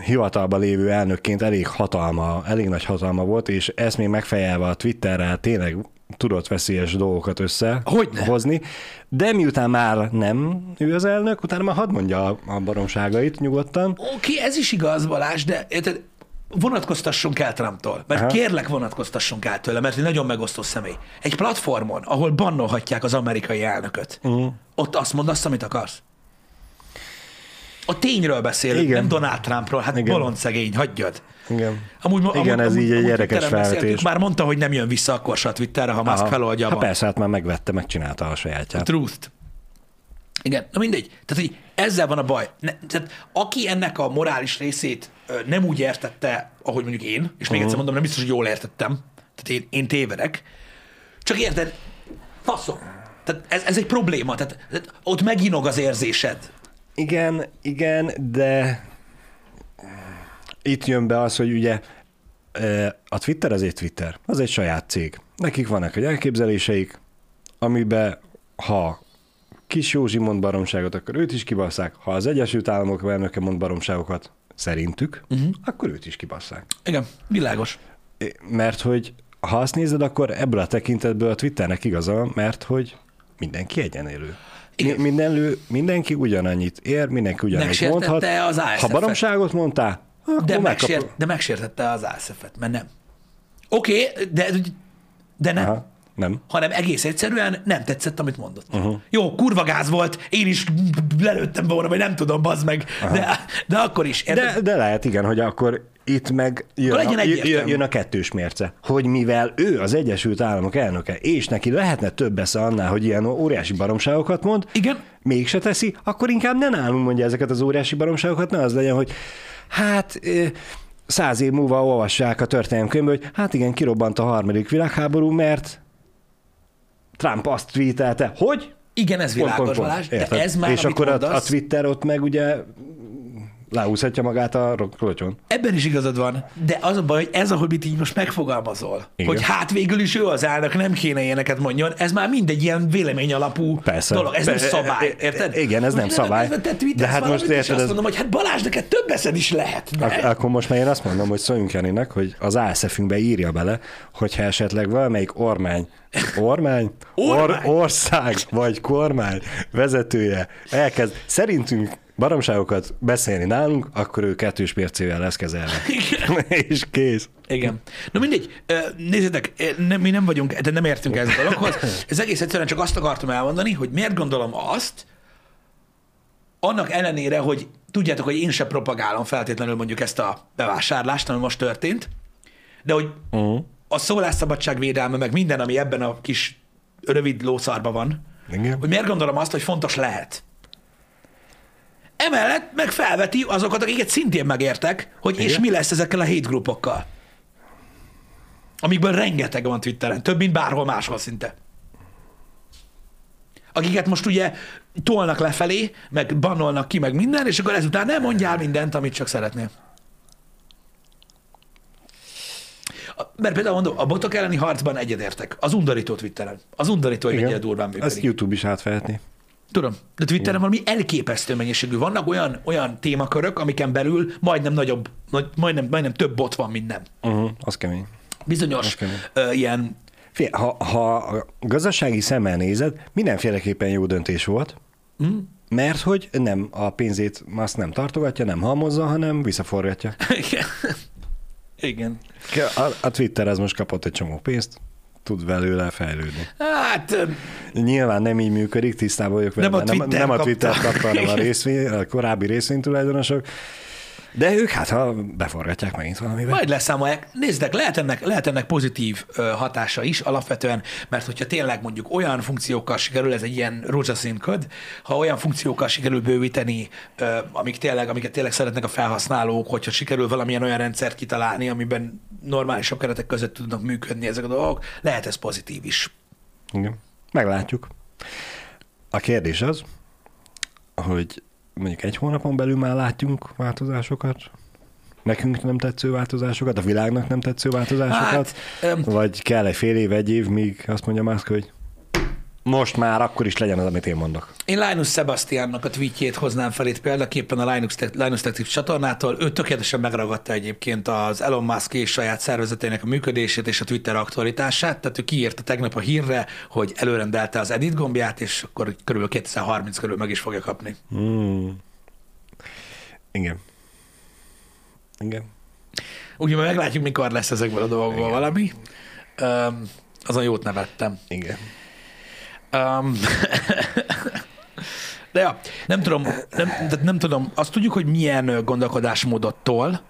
hivatalban lévő elnökként elég hatalma, elég nagy hatalma volt, és ezt még megfejelve a Twitterrel tényleg tudott veszélyes dolgokat összehozni, de miután már nem ő az elnök, utána már hadd mondja a, a baromságait nyugodtan. Oké, okay, ez is igaz, Balázs, de érted, vonatkoztassunk el Trumptól. Mert Aha. kérlek, vonatkoztassunk el tőle, mert egy nagyon megosztó személy. Egy platformon, ahol bannolhatják az amerikai elnököt, uh-huh. ott azt mondasz, amit akarsz. A tényről beszélünk, Igen. nem Donald Trumpról. Hát Igen. bolond szegény, hagyjad. Igen. Amúgy, Igen, ez így egy érdekes felvetés. Már mondta, hogy nem jön vissza akkor se a Twitterre, ha Musk feloldja a Hát persze, hát már megvette, megcsinálta a sajátját. truth Igen, na mindegy. Tehát, hogy ezzel van a baj. Ne, tehát, aki ennek a morális részét nem úgy értette, ahogy mondjuk én, és még egyszer mondom, nem biztos, hogy jól értettem, tehát én, én tévedek, csak érted, faszom. Tehát ez, ez egy probléma, tehát, tehát ott meginog az érzésed. Igen, igen, de itt jön be az, hogy ugye eh, a Twitter az egy Twitter, az egy saját cég. Nekik vannak egy elképzeléseik, amiben ha kis Józsi mond baromságot, akkor őt is kibasszák. Ha az Egyesült Államok elnöke mond baromságokat, szerintük, uh-huh. akkor őt is kibasszák. Igen, világos. Mert hogy ha azt nézed, akkor ebből a tekintetből a Twitternek igaza van, mert hogy mindenki egyenélő. Mi- Mindenlő, mindenki ugyanannyit ér, mindenki ugyanannyit mondhat. az Ha ASF-et. baromságot mondtál, akkor De, megsért, de megsértette az ASF-et, mert nem. Oké, okay, de, de nem. Aha, nem. hanem egész egyszerűen nem tetszett, amit mondott. Uh-huh. Jó, kurva gáz volt, én is lelőttem volna, vagy nem tudom, bazd meg, de, de akkor is. Érted? De, de lehet, igen, hogy akkor Itt meg jön, Legyen a, egyértelmű. jön a kettős mérce, hogy mivel ő az Egyesült Államok elnöke, és neki lehetne több esze annál, hogy ilyen óriási baromságokat mond, Igen. mégse teszi, akkor inkább ne nálunk mondja ezeket az óriási baromságokat, ne az legyen, hogy hát száz év múlva olvassák a történelemkönyvből, hogy hát igen, kirobbant a harmadik világháború, mert Trump azt tweetelte, hogy? Igen, ez világos, Balázs, de ez már, És akkor a, a mondasz, Twitter ott meg ugye leúszhatja magát a klocson. Ebben is igazad van, de az a baj, hogy ez, ahogy itt így most megfogalmazol, Igen. hogy hát végül is ő az elnök, nem kéne ilyeneket mondjon, ez már mindegy ilyen vélemény alapú Persze. dolog, ez nem Be- szabály, e- e- érted? igen, ez nem Most szabály. Te, te De hát most érted, azt ez- mondom, hogy hát Balázs, neked több eszed is lehet. Ak- akkor most már én azt mondom, hogy szóljunk Janinek, hogy az ASF-ünkbe írja bele, hogyha esetleg valamelyik ormány, ormány? Or, ország vagy kormány vezetője elkezd szerintünk baromságokat beszélni nálunk, akkor ő kettős mércével lesz kezelve. Igen. [laughs] És kész. Igen. Na mindegy, nézzétek, nem, mi nem vagyunk, de nem értünk ez a dologhoz. Ez egész egyszerűen csak azt akartam elmondani, hogy miért gondolom azt, annak ellenére, hogy tudjátok, hogy én se propagálom feltétlenül mondjuk ezt a bevásárlást, ami most történt, de hogy Uh-huh. a szólásszabadság védelme, meg minden, ami ebben a kis rövid lószarban van, Igen. hogy miért gondolom azt, hogy fontos lehet. Emellett meg felveti azokat, akiket szintén megértek, hogy és Igen. mi lesz ezekkel a hate grupokkal. Amikből rengeteg van Twitteren, több, mint bárhol máshol szinte. Akiket most ugye tolnak lefelé, meg bannolnak ki, meg minden, és akkor ezután nem mondjál mindent, amit csak szeretnél. Mert például mondom, a botok elleni harcban egyedértek. Az undorító Twitteren. Az undorító, hogy mennyire durván Ezt működik. YouTube is átvehetni. Tudom, de Twitteren valami elképesztő mennyiségű. Vannak olyan, olyan témakörök, amiken belül majdnem nagyobb, nagy, majdnem, majdnem több bot van, mint nem. Uh-huh. Az kemény. Bizonyos kemény. ö, ilyen, Figyelj, ha, ha a gazdasági szemmel nézed, mindenféleképpen jó döntés volt, mm, mert hogy nem a pénzét azt nem tartogatja, nem halmozza, hanem visszaforgatja. igen. igen. A, a Twitter az most kapott egy csomó pénzt, tud belőle fejlődni. Hát, Nyilván nem így működik, tisztában vagyok vele. Nem a nem, Twitter nem a kapta. Twitter kapta, hanem a, részvény, a korábbi részvénytulajdonosok. De ők hát, ha beforgatják megint valamivel. majd leszámolják. Nézzétek, lehet ennek, lehet ennek pozitív hatása is alapvetően, mert hogyha tényleg mondjuk olyan funkciókkal sikerül, ez egy ilyen rózsaszín köd, ha olyan funkciókkal sikerül bővíteni, amik tényleg, amiket tényleg szeretnek a felhasználók, hogyha sikerül valamilyen olyan rendszert kitalálni, amiben normálisabb keretek között tudnak működni ezek a dolgok, lehet ez pozitív is. Igen. Meglátjuk. A kérdés az, hogy mondjuk egy hónapon belül már látjunk változásokat, nekünk nem tetsző változásokat, a világnak nem tetsző változásokat, Hát, vagy kell egy fél év, egy év, míg azt mondja Musk, hogy most már akkor is legyen az, amit én mondok. Én Linus Sebastiannak a tweetjét hoznám fel itt példaképpen a Linux, Te- Linus Tech csatornától. Ő tökéletesen megragadta egyébként az Elon Musk és saját szervezetének a működését és a Twitter aktualitását. Tehát ő kiírta tegnap a hírre, hogy előrendelte az edit gombját, és akkor körülbelül 2030 körül meg is fogja kapni. Hmm. Igen. Igen. Úgyhogy meglátjuk, mikor lesz ezekből a dolgokból valami. Um, azon jót nevettem. Igen. Um, [laughs] de ja, nem tudom, nem, tehát nem tudom, azt tudjuk, hogy milyen gondolkodásmódot tol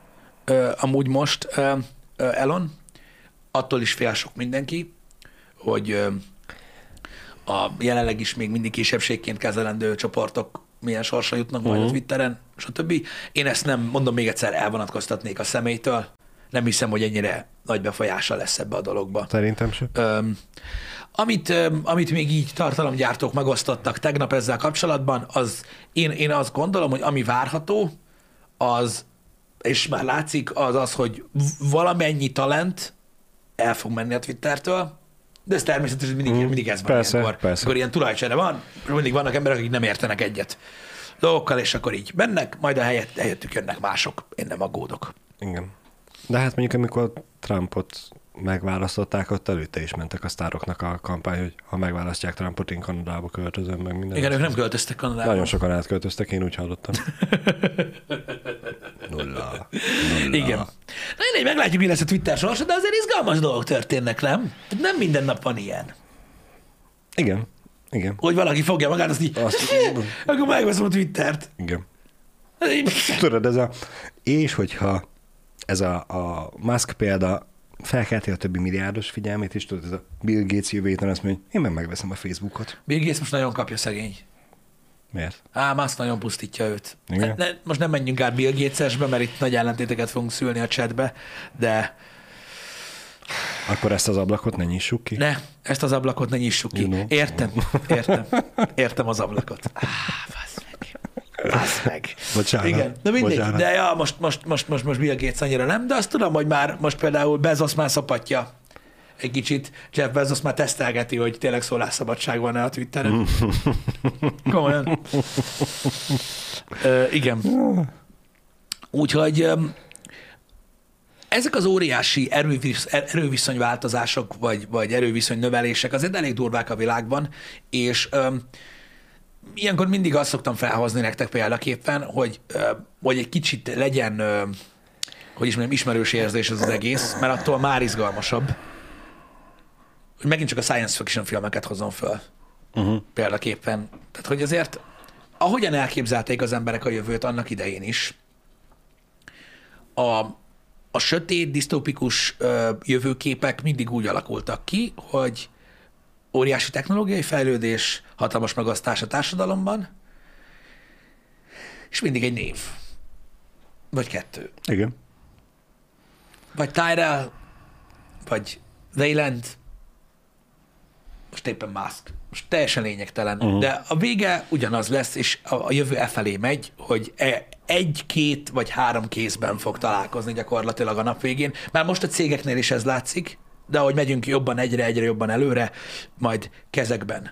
ö, amúgy most ö, ö, Elon, attól is fél sok mindenki, hogy ö, a jelenleg is még mindig kisebbségként kezelendő csoportok milyen sorsa jutnak majd a Mhm. Twitteren, stb. Én ezt nem, mondom még egyszer, elvonatkoztatnék a személytől. Nem hiszem, hogy ennyire nagy befolyása lesz ebbe a dologba. Szerintem sem. Öm, amit, amit még így tartalomgyártók megosztottak tegnap ezzel kapcsolatban, az én, én azt gondolom, hogy ami várható, az, és már látszik, az az, hogy valamennyi talent el fog menni a Twittertől, de ez természetesen mindig, Mm, mindig ez van persze, ilyenkor. persze. Akkor ilyen tulajcsere van, mindig vannak emberek, akik nem értenek egyet dolgokkal, és akkor így mennek, majd a helyett, helyettük jönnek mások. Én nem aggódok. Igen. De hát mondjuk, amikor Trumpot megválasztották, ott előtte is mentek a sztároknak a kampány, hogy ha megválasztják Trumpot, én Kanadába költözöm, meg minden. Igen, ők nem költöztek Kanadába. Nagyon sokan átköltöztek, én úgy hallottam. [laughs] Nulla. Nulla. Igen. Na mindegy, meglátjuk, mi lesz a Twitter sorsa, de azért izgalmas dolgok történnek, nem? Nem minden nap van ilyen. Igen. Igen. Hogy valaki fogja magát, azt így, Azt- akkor megveszem a Twittert. Igen. Tudod, ez a... És hogyha ez a, a Musk példa felkelti a többi milliárdos figyelmét, és tudod, ez a Bill Gates jövő héten azt mondja, hogy én meg megveszem a Facebookot. Bill Gates most nagyon kapja szegény. Miért? Á, Musk nagyon pusztítja őt. Ne, ne, most nem menjünk át Bill Gatesesbe, mert itt nagy ellentéteket fogunk szülni a chatbe, de Akkor ezt az ablakot ne nyissuk ki? ne, ezt az ablakot ne nyissuk ki. You know. Értem, értem, értem az ablakot. Á, fasz Fasz meg. Bocsánat. Igen, de mindegy. Bocsánat. De ja, most, most, most, most, most Bill Gates annyira nem, de azt tudom, hogy már most például Bezos már szapatja egy kicsit. Jeff Bezos már tesztelgeti, hogy tényleg szólásszabadság van-e a Twitteren. [laughs] Komolyan. Ö, igen. Úgyhogy ezek az óriási erővisz, erőviszonyváltozások, vagy, vagy erőviszony növelések azért elég durvák a világban, és öm, ilyenkor mindig azt szoktam felhozni nektek példaképpen, hogy, hogy egy kicsit legyen, hogy is mondjam, ismerős érzés ez az egész, mert attól már izgalmasabb. Hogy megint csak a science fiction filmeket hozom föl Uh-huh. példaképpen. Tehát, hogy azért, ahogyan elképzelték az emberek a jövőt annak idején is, a, a sötét, disztópikus ö, jövőképek mindig úgy alakultak ki, hogy óriási technológiai fejlődés, hatalmas megasztás a társadalomban, és mindig egy név. Vagy kettő. Igen. Vagy Tyrell, vagy Wayland, most éppen Musk. Most teljesen lényegtelen. Uh-huh. De a vége ugyanaz lesz, és a, a jövő e felé megy, hogy e, egy, két vagy három kézben fog találkozni gyakorlatilag a nap végén. Már most a cégeknél is ez látszik, de ahogy megyünk jobban egyre, egyre jobban előre, majd kezekben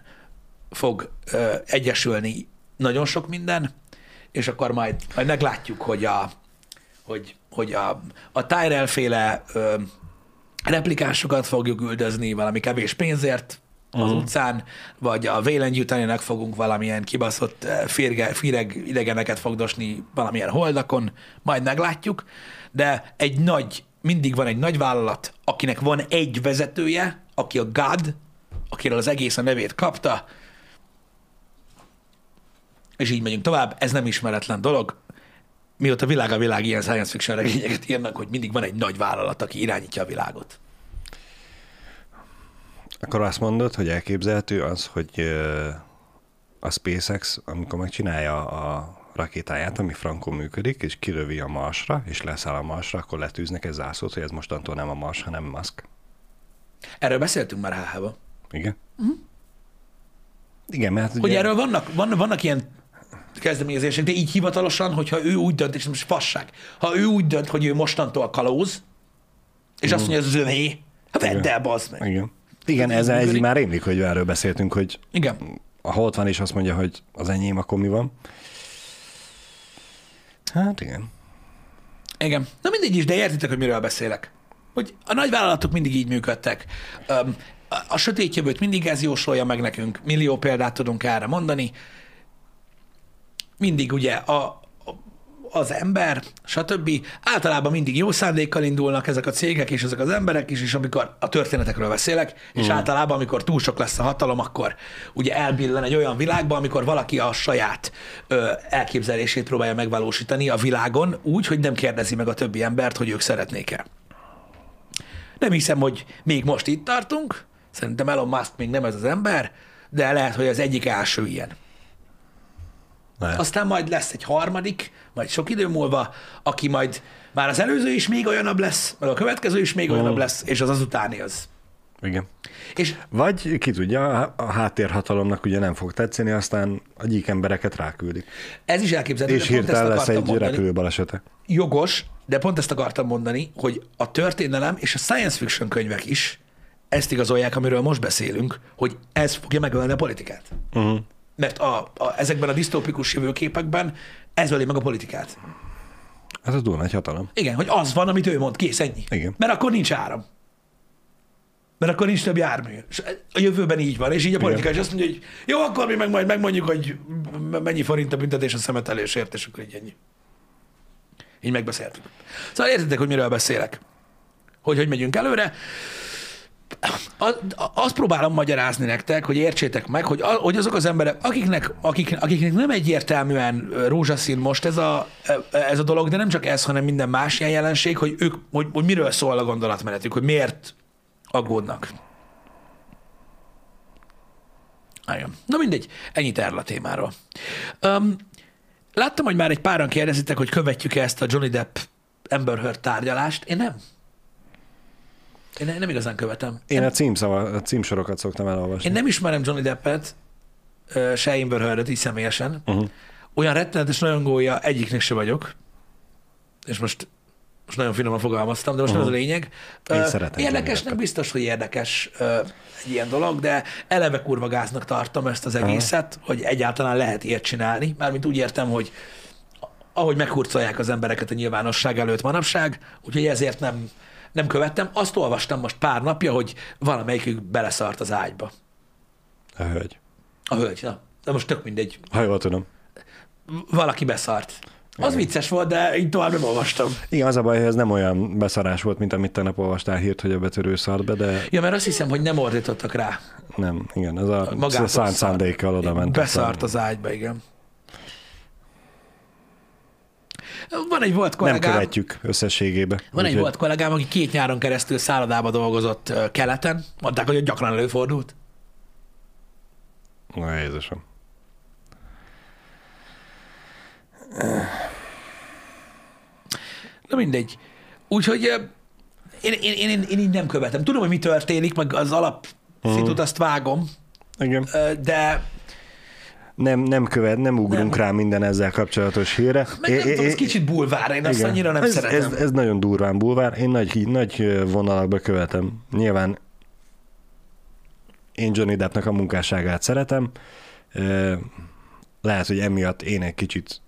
fog ö, egyesülni nagyon sok minden, és akkor majd, majd meglátjuk, hogy a, hogy, hogy a, a Tyrell féle ö, replikásokat fogjuk üldözni valami kevés pénzért az uh-huh. utcán, vagy a Wayland Yutanének fogunk valamilyen kibaszott férge, féreg idegeneket fogdosni valamilyen holdakon, majd meglátjuk, de egy nagy, mindig van egy nagy vállalat, akinek van egy vezetője, aki a God, akiről az egész a nevét kapta, és így megyünk tovább, ez nem ismeretlen dolog. Mióta világ a világ ilyen science fiction regényeket írnak, hogy mindig van egy nagy vállalat, aki irányítja a világot. Akkor azt mondod, hogy elképzelhető az, hogy a SpaceX, amikor megcsinálja a rakétáját, ami frankon működik, és kilövi a Marsra, és leszáll a Marsra, akkor letűznek egy zászlót, hogy ez mostantól nem a Mars, hanem Musk. Erről beszéltünk már HH-ban. Igen? Uh-huh. Igen, mert Hogy erről vannak, vannak, vannak ilyen kezdeményezések, de így hivatalosan, hogyha ő úgy dönt, és most fasság, ha ő úgy dönt, hogy ő mostantól kalóz, és azt mondja, ez az övé, hát vedd el, bazd meg. Igen. Igen, ez, ez már rémlik, hogy erről beszéltünk, hogy Igen. ha ott van és azt mondja, hogy az enyém, akkor mi van? Hát igen. Igen. Na mindegy is, de értitek, hogy miről beszélek. Hogy a nagyvállalatok mindig így működtek. Öm, a, a sötét jövőt mindig ez jósolja meg nekünk. Millió példát tudunk erre mondani. Mindig ugye a- az ember, stb. Általában mindig jó szándékkal indulnak ezek a cégek és ezek az emberek is, és amikor a történetekről beszélek, és Mhm. általában, amikor túl sok lesz a hatalom, akkor ugye elbillen egy olyan világba, amikor valaki a saját ö, elképzelését próbálja megvalósítani a világon úgy, hogy nem kérdezi meg a többi embert, hogy ők szeretnék-e. Nem hiszem, hogy még most itt tartunk, szerintem Elon Musk még nem ez az ember, de lehet, hogy az egyik első ilyen. Lehet. Aztán majd lesz egy harmadik, majd sok idő múlva, aki majd már az előző is még olyanabb lesz, meg a következő is még olyanabb lesz, és az az utáni az. Igen. És Vagy ki tudja, a- háttérhatalomnak ugye nem fog tetszeni, aztán a gyík embereket ráküldik. ez is elképzelhető, És hirtelen lesz egy mondani. Jogos, de pont ezt akartam mondani, hogy a történelem és a science fiction könyvek is ezt igazolják, amiről most beszélünk, hogy ez fogja megölni a politikát. Uh-huh. Mert a, a, ezekben a disztópikus jövőképekben ez öli meg a politikát. Ez a túl nagy hatalom. Igen, hogy az van, amit ő mond, kész, ennyi. Igen. Mert akkor nincs áram. Mert akkor nincs több jármű. És a jövőben így van, és így a politika is azt mondja, hogy jó, akkor mi meg majd megmondjuk, hogy mennyi forint a büntetés a szemetelésért, és akkor így ennyi. Így megbeszéltük. Szóval értitek, hogy miről beszélek. Hogy hogy megyünk előre. A, a- azt próbálom magyarázni nektek, hogy értsétek meg, hogy, a, hogy azok az emberek, akiknek, akik, akiknek nem egyértelműen rózsaszín most ez a, ez a dolog, de nem csak ez, hanem minden más ilyen jelenség, hogy ők, hogy, hogy miről szól a gondolatmenetük, hogy miért aggódnak. Igen. Na mindegy, ennyit erről a témáról. Um, láttam, hogy már egy páran kérdezitek, hogy követjük-e ezt a Johnny Depp Amber Heard tárgyalást. Én nem. Én ne- nem igazán követem. Én a, címszava, a címsorokat szoktam elolvasni. Én nem ismerem Johnny Deppet, se Amber Heard-et így személyesen. Uh-huh. Olyan rettenetes rajongója egyiknek se vagyok. És most, most nagyon finoman fogalmaztam, de most uh-huh. nem ez a lényeg. Én Ö, szeretem Érdekesnek Deppet. biztos, hogy érdekes ö, egy ilyen dolog, de eleve kurva gáznak tartom ezt az egészet, uh-huh. hogy egyáltalán lehet ilyet csinálni. Mármint úgy értem, hogy ahogy meghurcolják az embereket a nyilvánosság előtt manapság, úgyhogy ezért nem, nem követtem. Azt olvastam most pár napja, hogy valamelyikük beleszart az ágyba. A hölgy. A hölgy, na. De most tök mindegy. Ha jól tudom. Valaki beszart. Az vicces volt, de így tovább nem olvastam. Igen, az a baj, hogy ez nem olyan beszarás volt, mint amit tegnap olvastál hírt, hogy a betörő szart be, de Ja, mert azt hiszem, hogy nem ordítottak rá. nem, igen, ez a Magától szánt szándékkal oda ment. Beszart az ágyba, igen. Van egy volt Nem kollégám, követjük összességébe. van egy volt kollégám, aki két nyáron keresztül szállodába dolgozott keleten. Mondták, hogy gyakran előfordult. Na, Jézusom. Na mindegy. Úgyhogy én, én, én, én, én így nem követem. Tudom, hogy mi történik, meg az alap szitut azt vágom, Igen. de Nem, nem követ, nem ugrunk Nem. rá minden ezzel kapcsolatos híre. meg nem tudom, ez kicsit bulvár, én azt igen. annyira nem ez, szeretem. Ez, ez nagyon durván bulvár. Én nagy, nagy vonalakba követem. Nyilván én Johnny Deppnek a munkásságát szeretem. Lehet, hogy emiatt én egy kicsit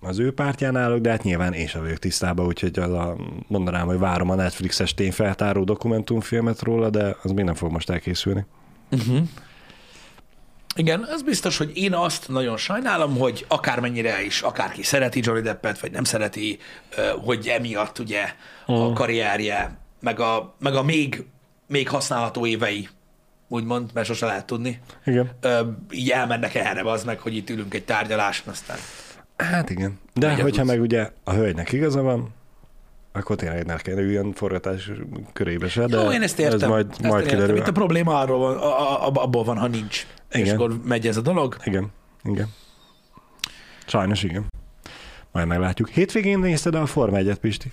az ő pártján állok, de hát nyilván én sem vagyok tisztában, úgyhogy az a, mondanám, hogy várom a Netflixes tényfeltáró dokumentumfilmet róla, de az még nem fog most elkészülni. Uh-huh. Igen, az biztos, hogy én azt nagyon sajnálom, hogy akármennyire is, akárki szereti Johnny Deppet, vagy nem szereti, hogy emiatt ugye a karrierje, meg a, meg a még, még használható évei, úgymond, mert sose lehet tudni, Igen. így elmennek erre az meg, hogy itt ülünk egy tárgyaláson, aztán Hát igen. De hogyha tudsz. meg ugye a hölgynek igaza van, akkor tényleg ne kell üljön forgatás körébe se, de Jó, én ezt értem. ez majd, ezt majd értem. kiderül. Itt a probléma arról van, a, a- abból van, ha nincs. És Igen. akkor megy ez a dolog. Igen, igen. Sajnos igen. Majd meglátjuk. Hétvégén nézted a Forma 1 Pisti?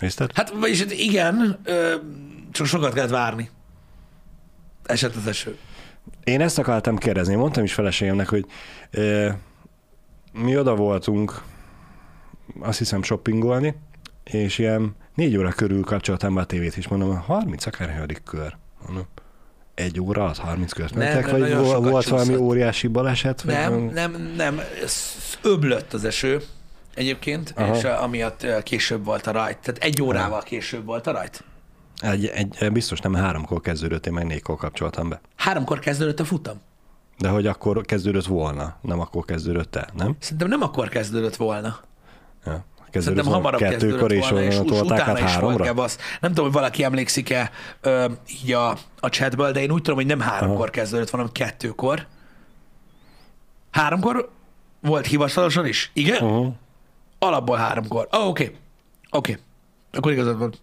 Nézted? Hát, vagyis hát igen, ö, csak sokat kellett várni. Esett az eső. Én ezt akartam kérdezni, mondtam is feleségemnek, hogy e, mi oda voltunk, azt hiszem shoppingolni, és ilyen négy óra körül kapcsoltam be a tévét, és mondom, 30 akárhányadik kör. Mondom, egy óra az 30 közt Nem, mentek, vagy nagyon vol- sokat volt valami óriási baleset? Vagy Nem, nem, nem. Ez öblött az eső egyébként, Aha. és uh, amiatt uh, később volt a rajt. Tehát egy órával később volt a rajt. Egy, egy, biztos nem háromkor kezdődött, én meg négykor kapcsoltam be. Háromkor kezdődött a futam. De hogy akkor kezdődött volna, nem akkor kezdődött el, nem? Szerintem nem akkor kezdődött volna. Ja. Szerintem volna hamarabb kettőkor, és volna, és utána át is volt háromra? gebasz. Nem tudom, hogy valaki emlékszik-e ö, így a, a chatből, de én úgy tudom, hogy nem háromkor Aha. kezdődött, hanem kettőkor. Háromkor volt hivatalosan is? Igen? Uh-huh. Alapból háromkor. Oh, oké. Okay. Oké. Okay. Akkor igazad van.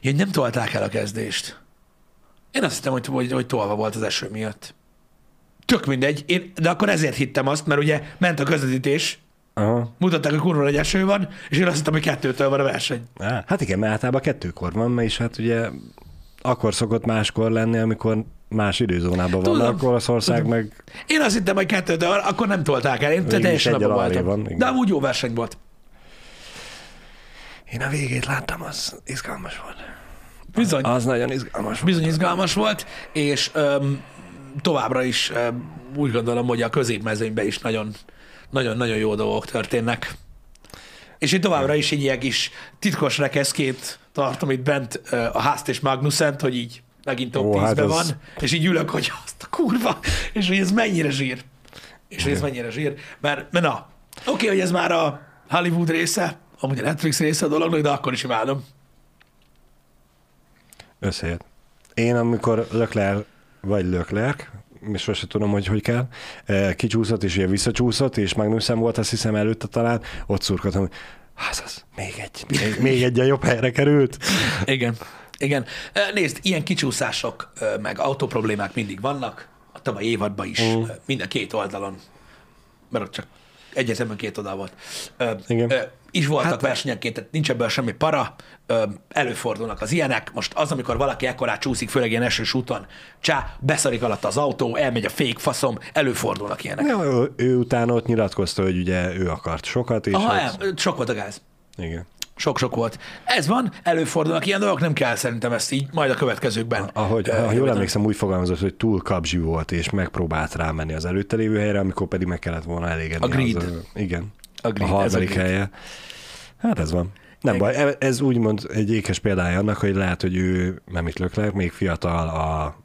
Ja, nem tolták el a kezdést. Én azt hittem, hogy, hogy, hogy tolva volt az eső miatt. Tök mindegy. Én, de akkor ezért hittem azt, mert ugye ment a közvetítés, Aha. mutatták, hogy kurva nagy eső van, és én azt hittem, hogy kettőtől van a verseny. Á, Hát igen, mert általában kettőkor van, és hát ugye akkor szokott máskor lenni, amikor más időzónában Tudom, vannak, Olaszország tudom. meg Én azt hittem, hogy kettőtől van, akkor nem tolták el. Én Végül teljesen abban voltam. van, igen. de amúgy jó verseny volt. Én a végét láttam, az izgalmas volt. Bizony. Az nagyon izgalmas volt. Bizony izgalmas volt, és öm, továbbra is úgy gondolom, hogy a középmezőnyben is nagyon, nagyon-nagyon jó dolgok történnek. És én továbbra is egy ilyen kis titkos rekeszként tartom itt bent a Házt és Magnuszent, hogy így megint top Ó, 10 hát van, az- és így ülök, hogy azt a kurva, és hogy ez mennyire zsír. És hogy ez mennyire zsír. Mert, mert na, oké, hogy ez már a Hollywood része, amúgy a Netflix része a dolognak, de akkor is imádom. Összejött. Én amikor Leclerc, vagy Leclerc, és sose tudom, hogy hogy kell, eh, kicsúszott, és ugye visszacsúszott, és Magnussen volt, azt hiszem előtte talán, ott szurkoltam, hogy az, még egy, még, még egy a jobb helyre került. Igen. Igen. Ö, Nézd, ilyen kicsúszások, ö, meg autóproblémák mindig vannak, a tavaly évadban is, Mm. mm. minden két oldalon, mert ott csak egyetemben két oldal volt. Ö, Igen. Ö, is voltak hát, versenyenként, tehát nincs ebből semmi para, ö, előfordulnak az ilyenek. Most az, amikor valaki ekkorát csúszik, főleg ilyen esős úton, csá, beszarik alatt az autó, elmegy a fék faszom, előfordulnak ilyenek. Ja, ő, ő utána ott nyilatkozta, hogy ugye ő akart sokat, és Aha, az, el, sok volt a gáz. igen. Sok-sok volt. Ez van, előfordulnak ilyen dolgok, nem kell szerintem ezt így, majd a következőkben. Ahogy, ha jól emlékszem, úgy fogalmazott, hogy túl kapzsi volt, és megpróbált rámenni az előtte lévő helyre, amikor pedig meg kellett volna elégedni. Agreed. Az, ö, igen. A ez harmadik agreed. helye. Hát ez van. Nem baj, ez úgymond egy ékes példája annak, hogy lehet, hogy ő, nem itt Lökler, még fiatal a,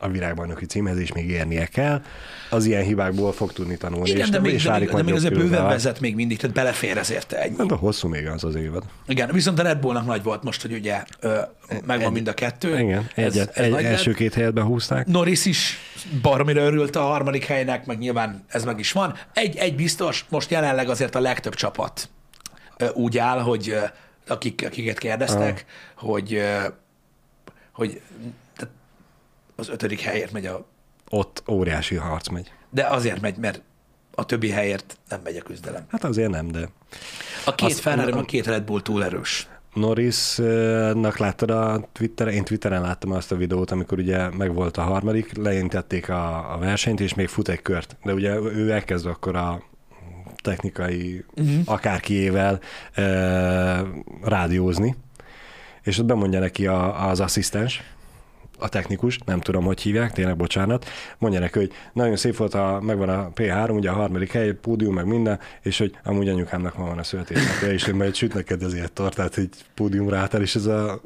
a világbajnoki címhez, és még érnie kell. Az ilyen hibákból fog tudni tanulni. Igen, és, de még, és de még, de még azért bőven vezet még mindig, tehát belefér ezért egy. Hát, De hosszú még az az évad. Igen, viszont a Red Bullnak nagy volt most, hogy ugye ö, megvan mind a kettő. Igen, ez, egyet, ez egy, nagy első lett. két helyet behúzták. Norris is baromira örült a harmadik helynek, meg nyilván ez meg is van. Egy, egy biztos, most jelenleg azért a legtöbb csapat ö, úgy áll, hogy akik, akiket kérdeztek, hogy, ö, hogy az ötödik helyért megy a... Ott óriási harc megy. De azért megy, mert a többi helyért nem megy a küzdelem. Hát azért nem, de A két Azt- Ferrari, a két Red Bull túl erős. Norrisnak láttad a Twitteren, én Twitteren láttam azt a videót, amikor ugye megvolt a harmadik, lejelentették a, a versenyt, és még fut egy kört. De ugye ő elkezd akkor a technikai uh-huh. akárkiével e, rádiózni, és ott bemondja neki a, az asszisztens, a technikus, nem tudom, hogy hívják, tényleg bocsánat, mondja neki, hogy nagyon szép volt, a, megvan a P3, ugye a harmadik hely, pódium, meg minden, és hogy amúgy anyukámnak ma van a születésnapja, és én majd süt neked ezért tortát, hogy pódiumra álltál, és ez a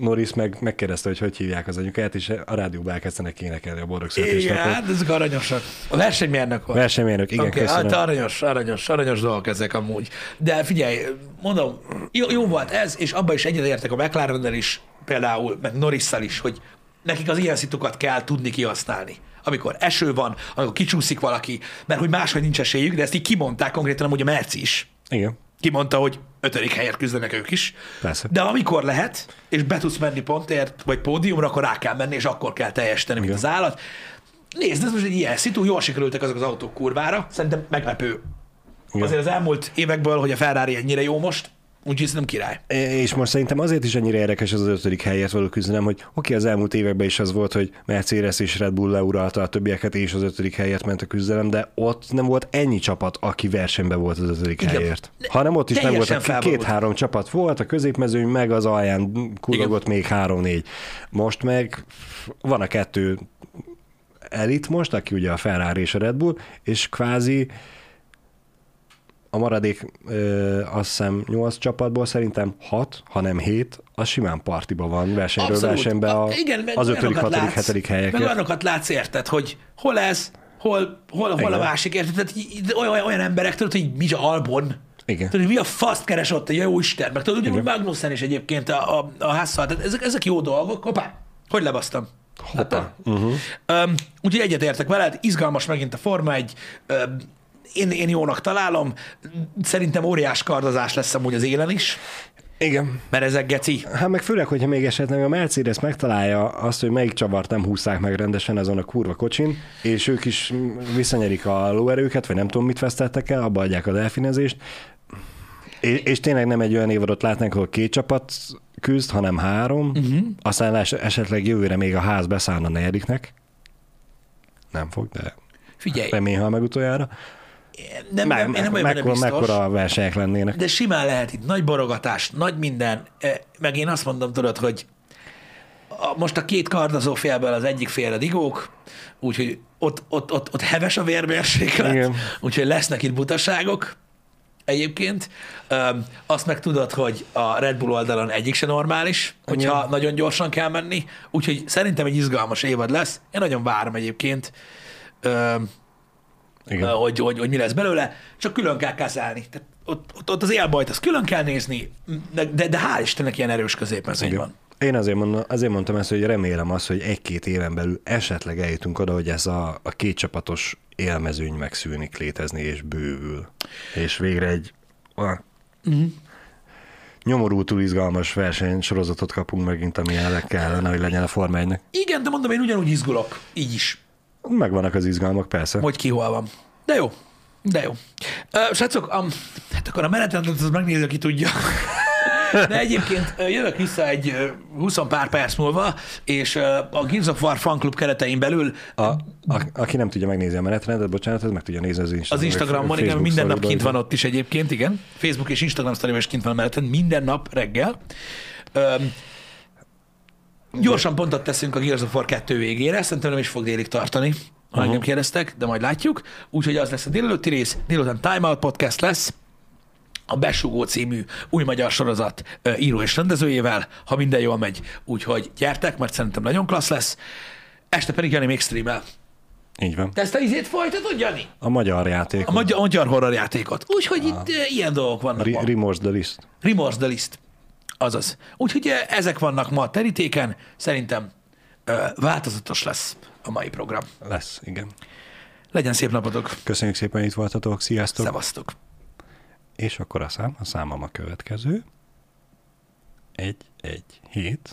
Norris meg megkérdezte, hogy hogy hívják az anyukáját, és a rádióba elkezdenek énekelni a boldog Igen, születésnapot. hát ezek aranyosak. A versenymérnök volt. Versenymérnök, igen, okay, köszönöm. hát aranyos, aranyos, aranyos dolgok ezek amúgy. De figyelj, mondom, jó, jó volt ez, és abban is egyetértek a mclaren is, például, meg Norrisszal is, hogy nekik az ilyen szitukat kell tudni kihasználni. Amikor eső van, amikor kicsúszik valaki, mert hogy máshogy nincs esélyük, de ezt így kimondták konkrétan amúgy a Merci is. Igen, Kimondta, hogy ötödik helyért küzdenek ők is. Persze. De amikor lehet, és be tudsz menni pontért, vagy pódiumra, akkor rá kell menni, és akkor kell teljesíteni, mint Igen. az állat. Nézd, ez most egy ilyen szitu, jól sikerültek azok az autók kurvára, szerintem meglepő. Igen. Azért az elmúlt évekből, hogy a Ferrari ennyire jó most, úgyhogy szerintem király. És most szerintem azért is ennyire érdekes az ötödik helyért való küzdelem, hogy oké, az elmúlt években is az volt, hogy Mercedes és Red Bull leuralta a többieket, és az ötödik helyért ment a küzdelem, de ott nem volt ennyi csapat, aki versenyben volt az ötödik Igen. helyért. Hanem ott is nem volt, két-három csapat volt, a középmezőny meg az alján kullogott még három-négy. Most meg van a kettő elit most, aki ugye a Ferrari és a Red Bull, és kvázi a maradék ö, azt hiszem 8 csapatból szerintem 6, hanem 7, az simán partiba van versenyről versenybe a, Igen, meg az 5., olyanokat 6., látsz- 7. Meg helyeket. olyanokat látsz, érted, hogy hol ez, hol, hol, hol a másik, érted? Tehát olyan, olyan emberek, tudod, hogy mi a Albon, Igen. Tudod, hogy mi a faszt keres ott, a jó Isten, meg tudod, ugyanúgy Magnussen is egyébként a, a, a házszal, tehát ezek, ezek jó dolgok. Hoppá, hogy lebasztam? Hoppá. Uh-huh. Um, úgyhogy egyetértek veled, izgalmas megint a Forma 1, um, én, én jónak találom, szerintem óriás kardozás lesz amúgy az élen is, Igen. mert ezek geci. Hát meg főleg, hogyha még esetleg a Mercedes megtalálja azt, hogy melyik csavart nem húzták meg rendesen azon a kurva kocsin, és ők is visszanyerik a lóerőket, vagy nem tudom mit vesztettek el, abba adják a delfinezést, és, és tényleg nem egy olyan évadot látnánk, ahol két csapat küzd, hanem három, uh-huh. aztán es- esetleg jövőre még a ház beszállna a negyediknek. Nem fog, de Figyelj, remény, ha meg utoljára. Nem, Meg, nem, én nem vagyok mekkora, biztos. mekkora versenyek lennének. De simán lehet itt nagy borogatás, nagy minden, eh, meg én azt mondom, tudod, hogy a, most a két kardozó félből az egyik félre digók, úgyhogy ott, ott, ott, ott heves a vérmérséklet, úgyhogy lesznek itt butaságok egyébként. Öm, azt meg tudod, hogy a Red Bull oldalon egyik se normális, hogyha Igen. nagyon gyorsan kell menni, úgyhogy szerintem egy izgalmas évad lesz. Én nagyon várom egyébként. Öm, Igen. hogy, hogy, hogy mi lesz belőle, csak külön kell kezelni. Tehát ott, ott, ott az élbajt, azt külön kell nézni, de, de, de hál' Istennek ilyen erős középmezőny van. Én azért, mondom, azért mondtam ezt, hogy remélem azt, hogy egy-két éven belül esetleg eljutunk oda, hogy ez a, a két csapatos élmezőny megszűnik létezni, és bővül. És végre egy olyan uh-huh. nyomorútul izgalmas versenysorozatot kapunk megint, ami el kellene, hogy legyen a Forma 1 Igen, de mondom, én ugyanúgy izgulok. Így is. Megvannak az izgalmak, persze. Hogy ki hol van. De jó. De jó. Uh, srácok, um, hát akkor a menetrendet az megnézi, aki tudja. [laughs] De egyébként jövök vissza egy 20 pár perc múlva, és a Gears of War fanclub keretein belül... A, a, aki nem tudja megnézni a menetrendet, bocsánat, ez meg tudja nézni az Instagram. Az Instagramon, igen, minden nap kint van ott is egyébként, igen. Facebook és Instagram sztoriban is kint van a menetrend, minden nap reggel. Um, gyorsan pontot teszünk a Gears of War 2 végére, szerintem nem is fog délig tartani, ha uh-huh. engem kérdeztek, de majd látjuk. Úgyhogy az lesz a délelőtti rész, délután Time Out Podcast lesz, a Besugó című új magyar sorozat író és rendezőjével, ha minden jól megy. Úgyhogy gyertek, mert szerintem nagyon klassz lesz. Este pedig Jani még streamel. Így van. Te ezt a izét folytatod, Jani? A magyar játékot. A magyar, magyar horror játékot. Úgyhogy itt uh, ilyen dolgok vannak. Re- Remorse the List. Remorse the List. Azaz. Úgyhogy ezek vannak ma a terítéken. Szerintem uh, változatos lesz a mai program. Lesz, igen. Legyen szép napotok. Köszönjük szépen, hogy itt voltatok. Sziasztok. Szevasztok. És akkor a szám, a számom a következő. Egy, egy, hét,